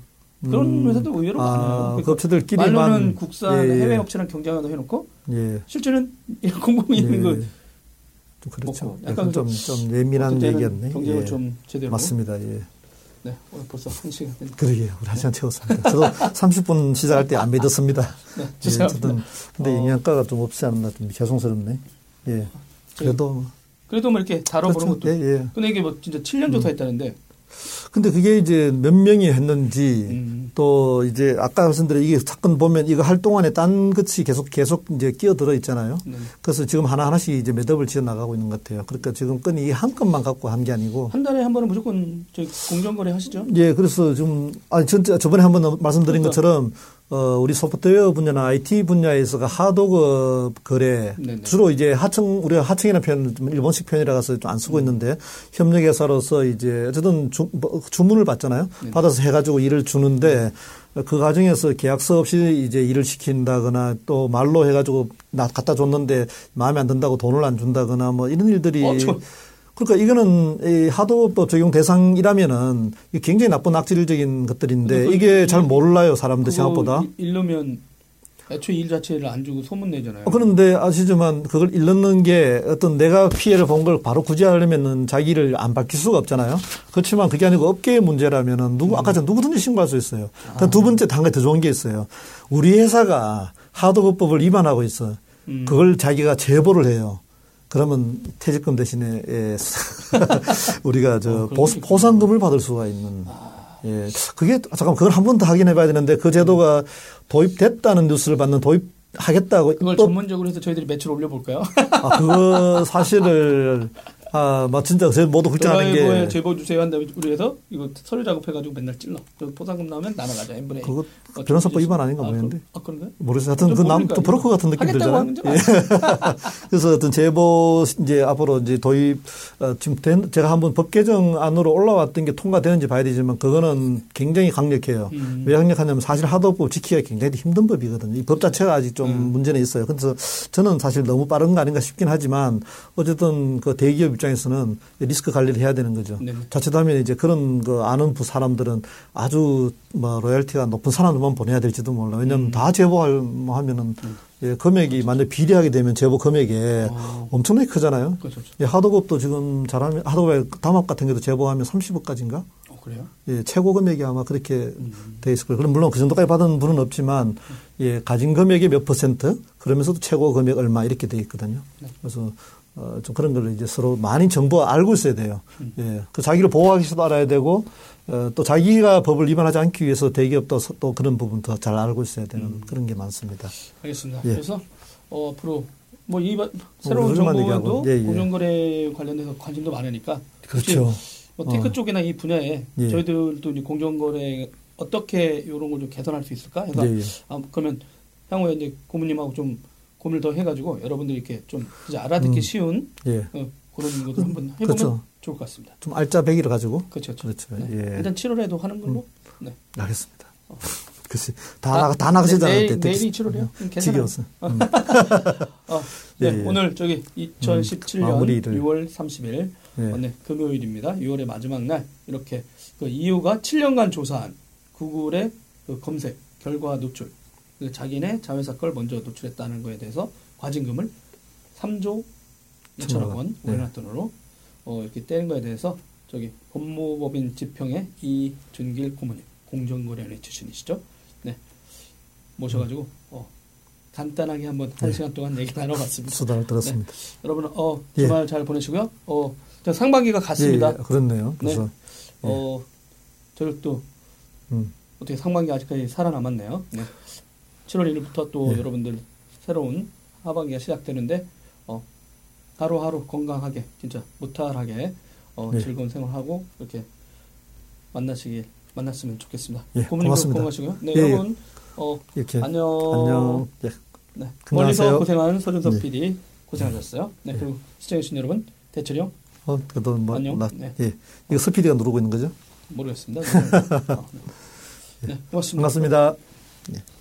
그런 음. 회사도 의외로 아, 많아요. 그러니까 그 업체들끼리만 말로는 국산 예, 예. 해외 업체랑 경쟁하다 해놓고 예. 실제는 <laughs> 공공이 있는 예. 거. 좀 그렇죠. 약간 좀, 좀 예민한 얘기였네. 경쟁을 예. 좀 제대로. 맞습니다. 예. 네, 오늘 벌써 한 시간 됐 그러게요. 우리 한 시간 채웠습니다. 저도 30분 시작할 때 안 믿었습니다. 네, 죄송합니다. 예, 근데 어. 영양가가 좀 없지 않나 좀 죄송스럽네. 예. 그래도 그래도 뭐 이렇게 다뤄보는 그렇죠. 것도. 예, 예. 근데 이게 뭐 진짜 7년 조사했다는데. 근데 그게 이제 몇 명이 했는지 음. 또 이제 아까 말씀드린 이게 사건 보면 이거 할 동안에 딴 것이 계속 계속 이제 끼어들어 있잖아요. 네. 그래서 지금 하나 하나씩 이제 매듭을 지어 나가고 있는 것 같아요. 그러니까 지금 건이 이한 건만 갖고 한 게 아니고 한 달에 한 번은 무조건 공정거래 하시죠? 예, 그래서 좀 아니 진짜 저번에 한번 말씀드린 그러니까. 것처럼 어, 우리 소프트웨어 분야나 IT 분야에서가 하도급 거래 네네. 주로 이제 하청 우리가 하청이라는 표현 좀 일본식 표현이라 서 좀 안 쓰고 음. 있는데 협력회사로서 이제 어쨌든 주, 뭐, 주문을 받잖아요. 네네. 받아서 해가지고 일을 주는데 그 과정에서 계약서 없이 이제 일을 시킨다거나 또 말로 해가지고 나 갖다 줬는데 마음에 안 든다고 돈을 안 준다거나 뭐 이런 일들이 어, 그러니까 이거는 이 하도법 적용 대상이라면은 굉장히 나쁜 악질적인 것들인데 이게 잘 몰라요 사람들 생각보다. 일르면 애초에 일 자체를 안 주고 소문 내잖아요. 어, 그런데 아시지만 그걸 일넣는 게 어떤 내가 피해를 본 걸 바로 구제하려면은 자기를 안 밝힐 수가 없잖아요. 그렇지만 그게 아니고 업계의 문제라면은 누구 아까 전 누구든지 신고할 수 있어요. 아. 두 번째 단계 더 좋은 게 있어요. 우리 회사가 하도급법을 위반하고 있어. 음. 그걸 자기가 제보를 해요. 그러면 퇴직금 대신에 예, <laughs> 우리가 저 어, 보, 상금을 받을 수가 있는. 예. 그게 잠깐 그걸 한 번 더 확인해 봐야 되는데 그 제도가 도입됐다는 뉴스를 받는 도입 하겠다고 그걸 전문적으로 해서 저희들이 매출 올려볼까요? 아, 그거 사실을 <laughs> 아, 막 진짜 제 모두 걱정하는 게 제보 주세요 한 다음에 우리 해서 이거 서류 작업해가지고 맨날 찔러. 포상금 나오면 나눠가자. n분의 그거 어, 변호사법 위반 아닌가 모르겠는데. 아, 그런가요? 모르겠어요. 하여튼 그 남, 또 브로커 같은 느낌 들잖아요. 예. <laughs> 그래서 어떤 제보 이제 앞으로 이제 도입 어, 지금 된, 제가 한번 법 개정 안으로 올라왔던 게 통과되는지 봐야 되지만 그거는 굉장히 강력해요. 음. 왜 강력하냐면 사실 하도법 지키기가 굉장히 힘든 법이거든요. 이 법 자체가 아직 좀 음. 문제는 있어요. 그래서 저는 사실 너무 빠른 거 아닌가 싶긴 하지만 어쨌든 그 대기업 입장에서는 리스크 관리를 해야 되는 거죠. 네. 자칫하면 이제 그런 그 아는 부 사람들은 아주 뭐 로열티가 높은 사람들만 보내야 될지도 몰라. 왜냐하면 음. 다 제보하면은 음. 예, 금액이 만약 비례하게 되면 제보 금액에 어. 엄청나게 크잖아요. 그렇죠. 예, 하도급도 지금 잘하면 하도급 담합 같은 게도 제보하면 30억까지인가? 어, 그래요? 예, 최고 금액이 아마 그렇게 음. 돼 있을 거예요. 그럼 물론 그 정도까지 받은 분은 없지만 예, 가진 금액의 몇 퍼센트 그러면서도 최고 금액 얼마 이렇게 돼 있거든요. 네. 그래서 어, 좀 그런 걸 이제 서로 많이 정보 알고 있어야 돼요. 음. 예. 그 자기를 보호하기 위해서도 알아야 되고, 어, 또 자기가 법을 위반하지 않기 위해서 대기업도 또 그런 부분 더 잘 알고 있어야 되는 음. 그런 게 많습니다. 알겠습니다. 예. 그래서, 어, 앞으로 뭐 이 새로운 얼마나 정부도 얘기하고. 예, 예. 공정거래 관련해서 관심도 많으니까 그렇죠. 뭐 tech 어. 쪽이나 이 분야에 예. 저희들도 이제 공정거래 어떻게 이런 걸 좀 개선할 수 있을까 해서 예, 예. 아, 그러면 향후에 이제 고모님하고 좀 고민을 더 해가지고 여러분들이 이렇게 좀 이제 알아듣기 음. 쉬운 예. 어, 그런 것들 한번 해보면 그렇죠. 좋을 것 같습니다. 좀 알짜 배기를 가지고. 그렇죠. 그렇죠. 네. 예. 일단 7월에도 하는 걸로. 네. 알겠습니다. <laughs> 글쎄, 다, 나가, 다 나가시잖아요. 내일, 그때. 내일이 7월이요? 괜찮아요. 지겨웠어. 음. <laughs> 어, 네, 예, 예. 오늘 저기 2017년 마무리를. 6월 30일 예. 어, 네, 금요일입니다. 6월의 마지막 날 이렇게 그 이유가 7년간 조사한 구글의 그 검색 결과 노출 그 자기네 자회사 걸 먼저 노출했다는 거에 대해서 과징금을 3조 2천억 원 네. 우리나라 돈으로 어, 이렇게 떼는 거에 대해서 저기 법무법인 지평의 이준길 고문님 공정거래원의 출신이시죠. 네 모셔가지고 어, 간단하게 한번 한 네. 시간 동안 얘기 나눠봤습니다. 수다를 들었습니다. 여러분 어 예. 주말 잘 보내시고요. 어저 상반기가 갔습니다. 예, 예, 그렇네요. 그래서, 예. 어 저희 또 음, 어떻게 상반기 아직까지 살아남았네요. 네. 7월 1일부터 또 예. 여러분들 새로운 하반기가 시작되는데 어 하루하루 건강하게 진짜 무탈하게 어, 예. 즐거운 생활하고 이렇게 만나시길 만났으면 좋겠습니다. 예, 고맙습니다. 건강하시고요. 네, 예, 예. 여러분 어 이렇게. 안녕. 안녕. 예. 네. 멀리서 고생한 서준석 네. PD 고생하셨어요. 네, 예. 그리고 시청해주신 여러분 대철이 형 어, 그래도 뭐, 안녕. 나, 네. 예. 이거 스피디가 누르고 있는 거죠? 모르겠습니다. 네, <laughs> 어, 네. 네, 고맙습니다. 반갑습니다. 예.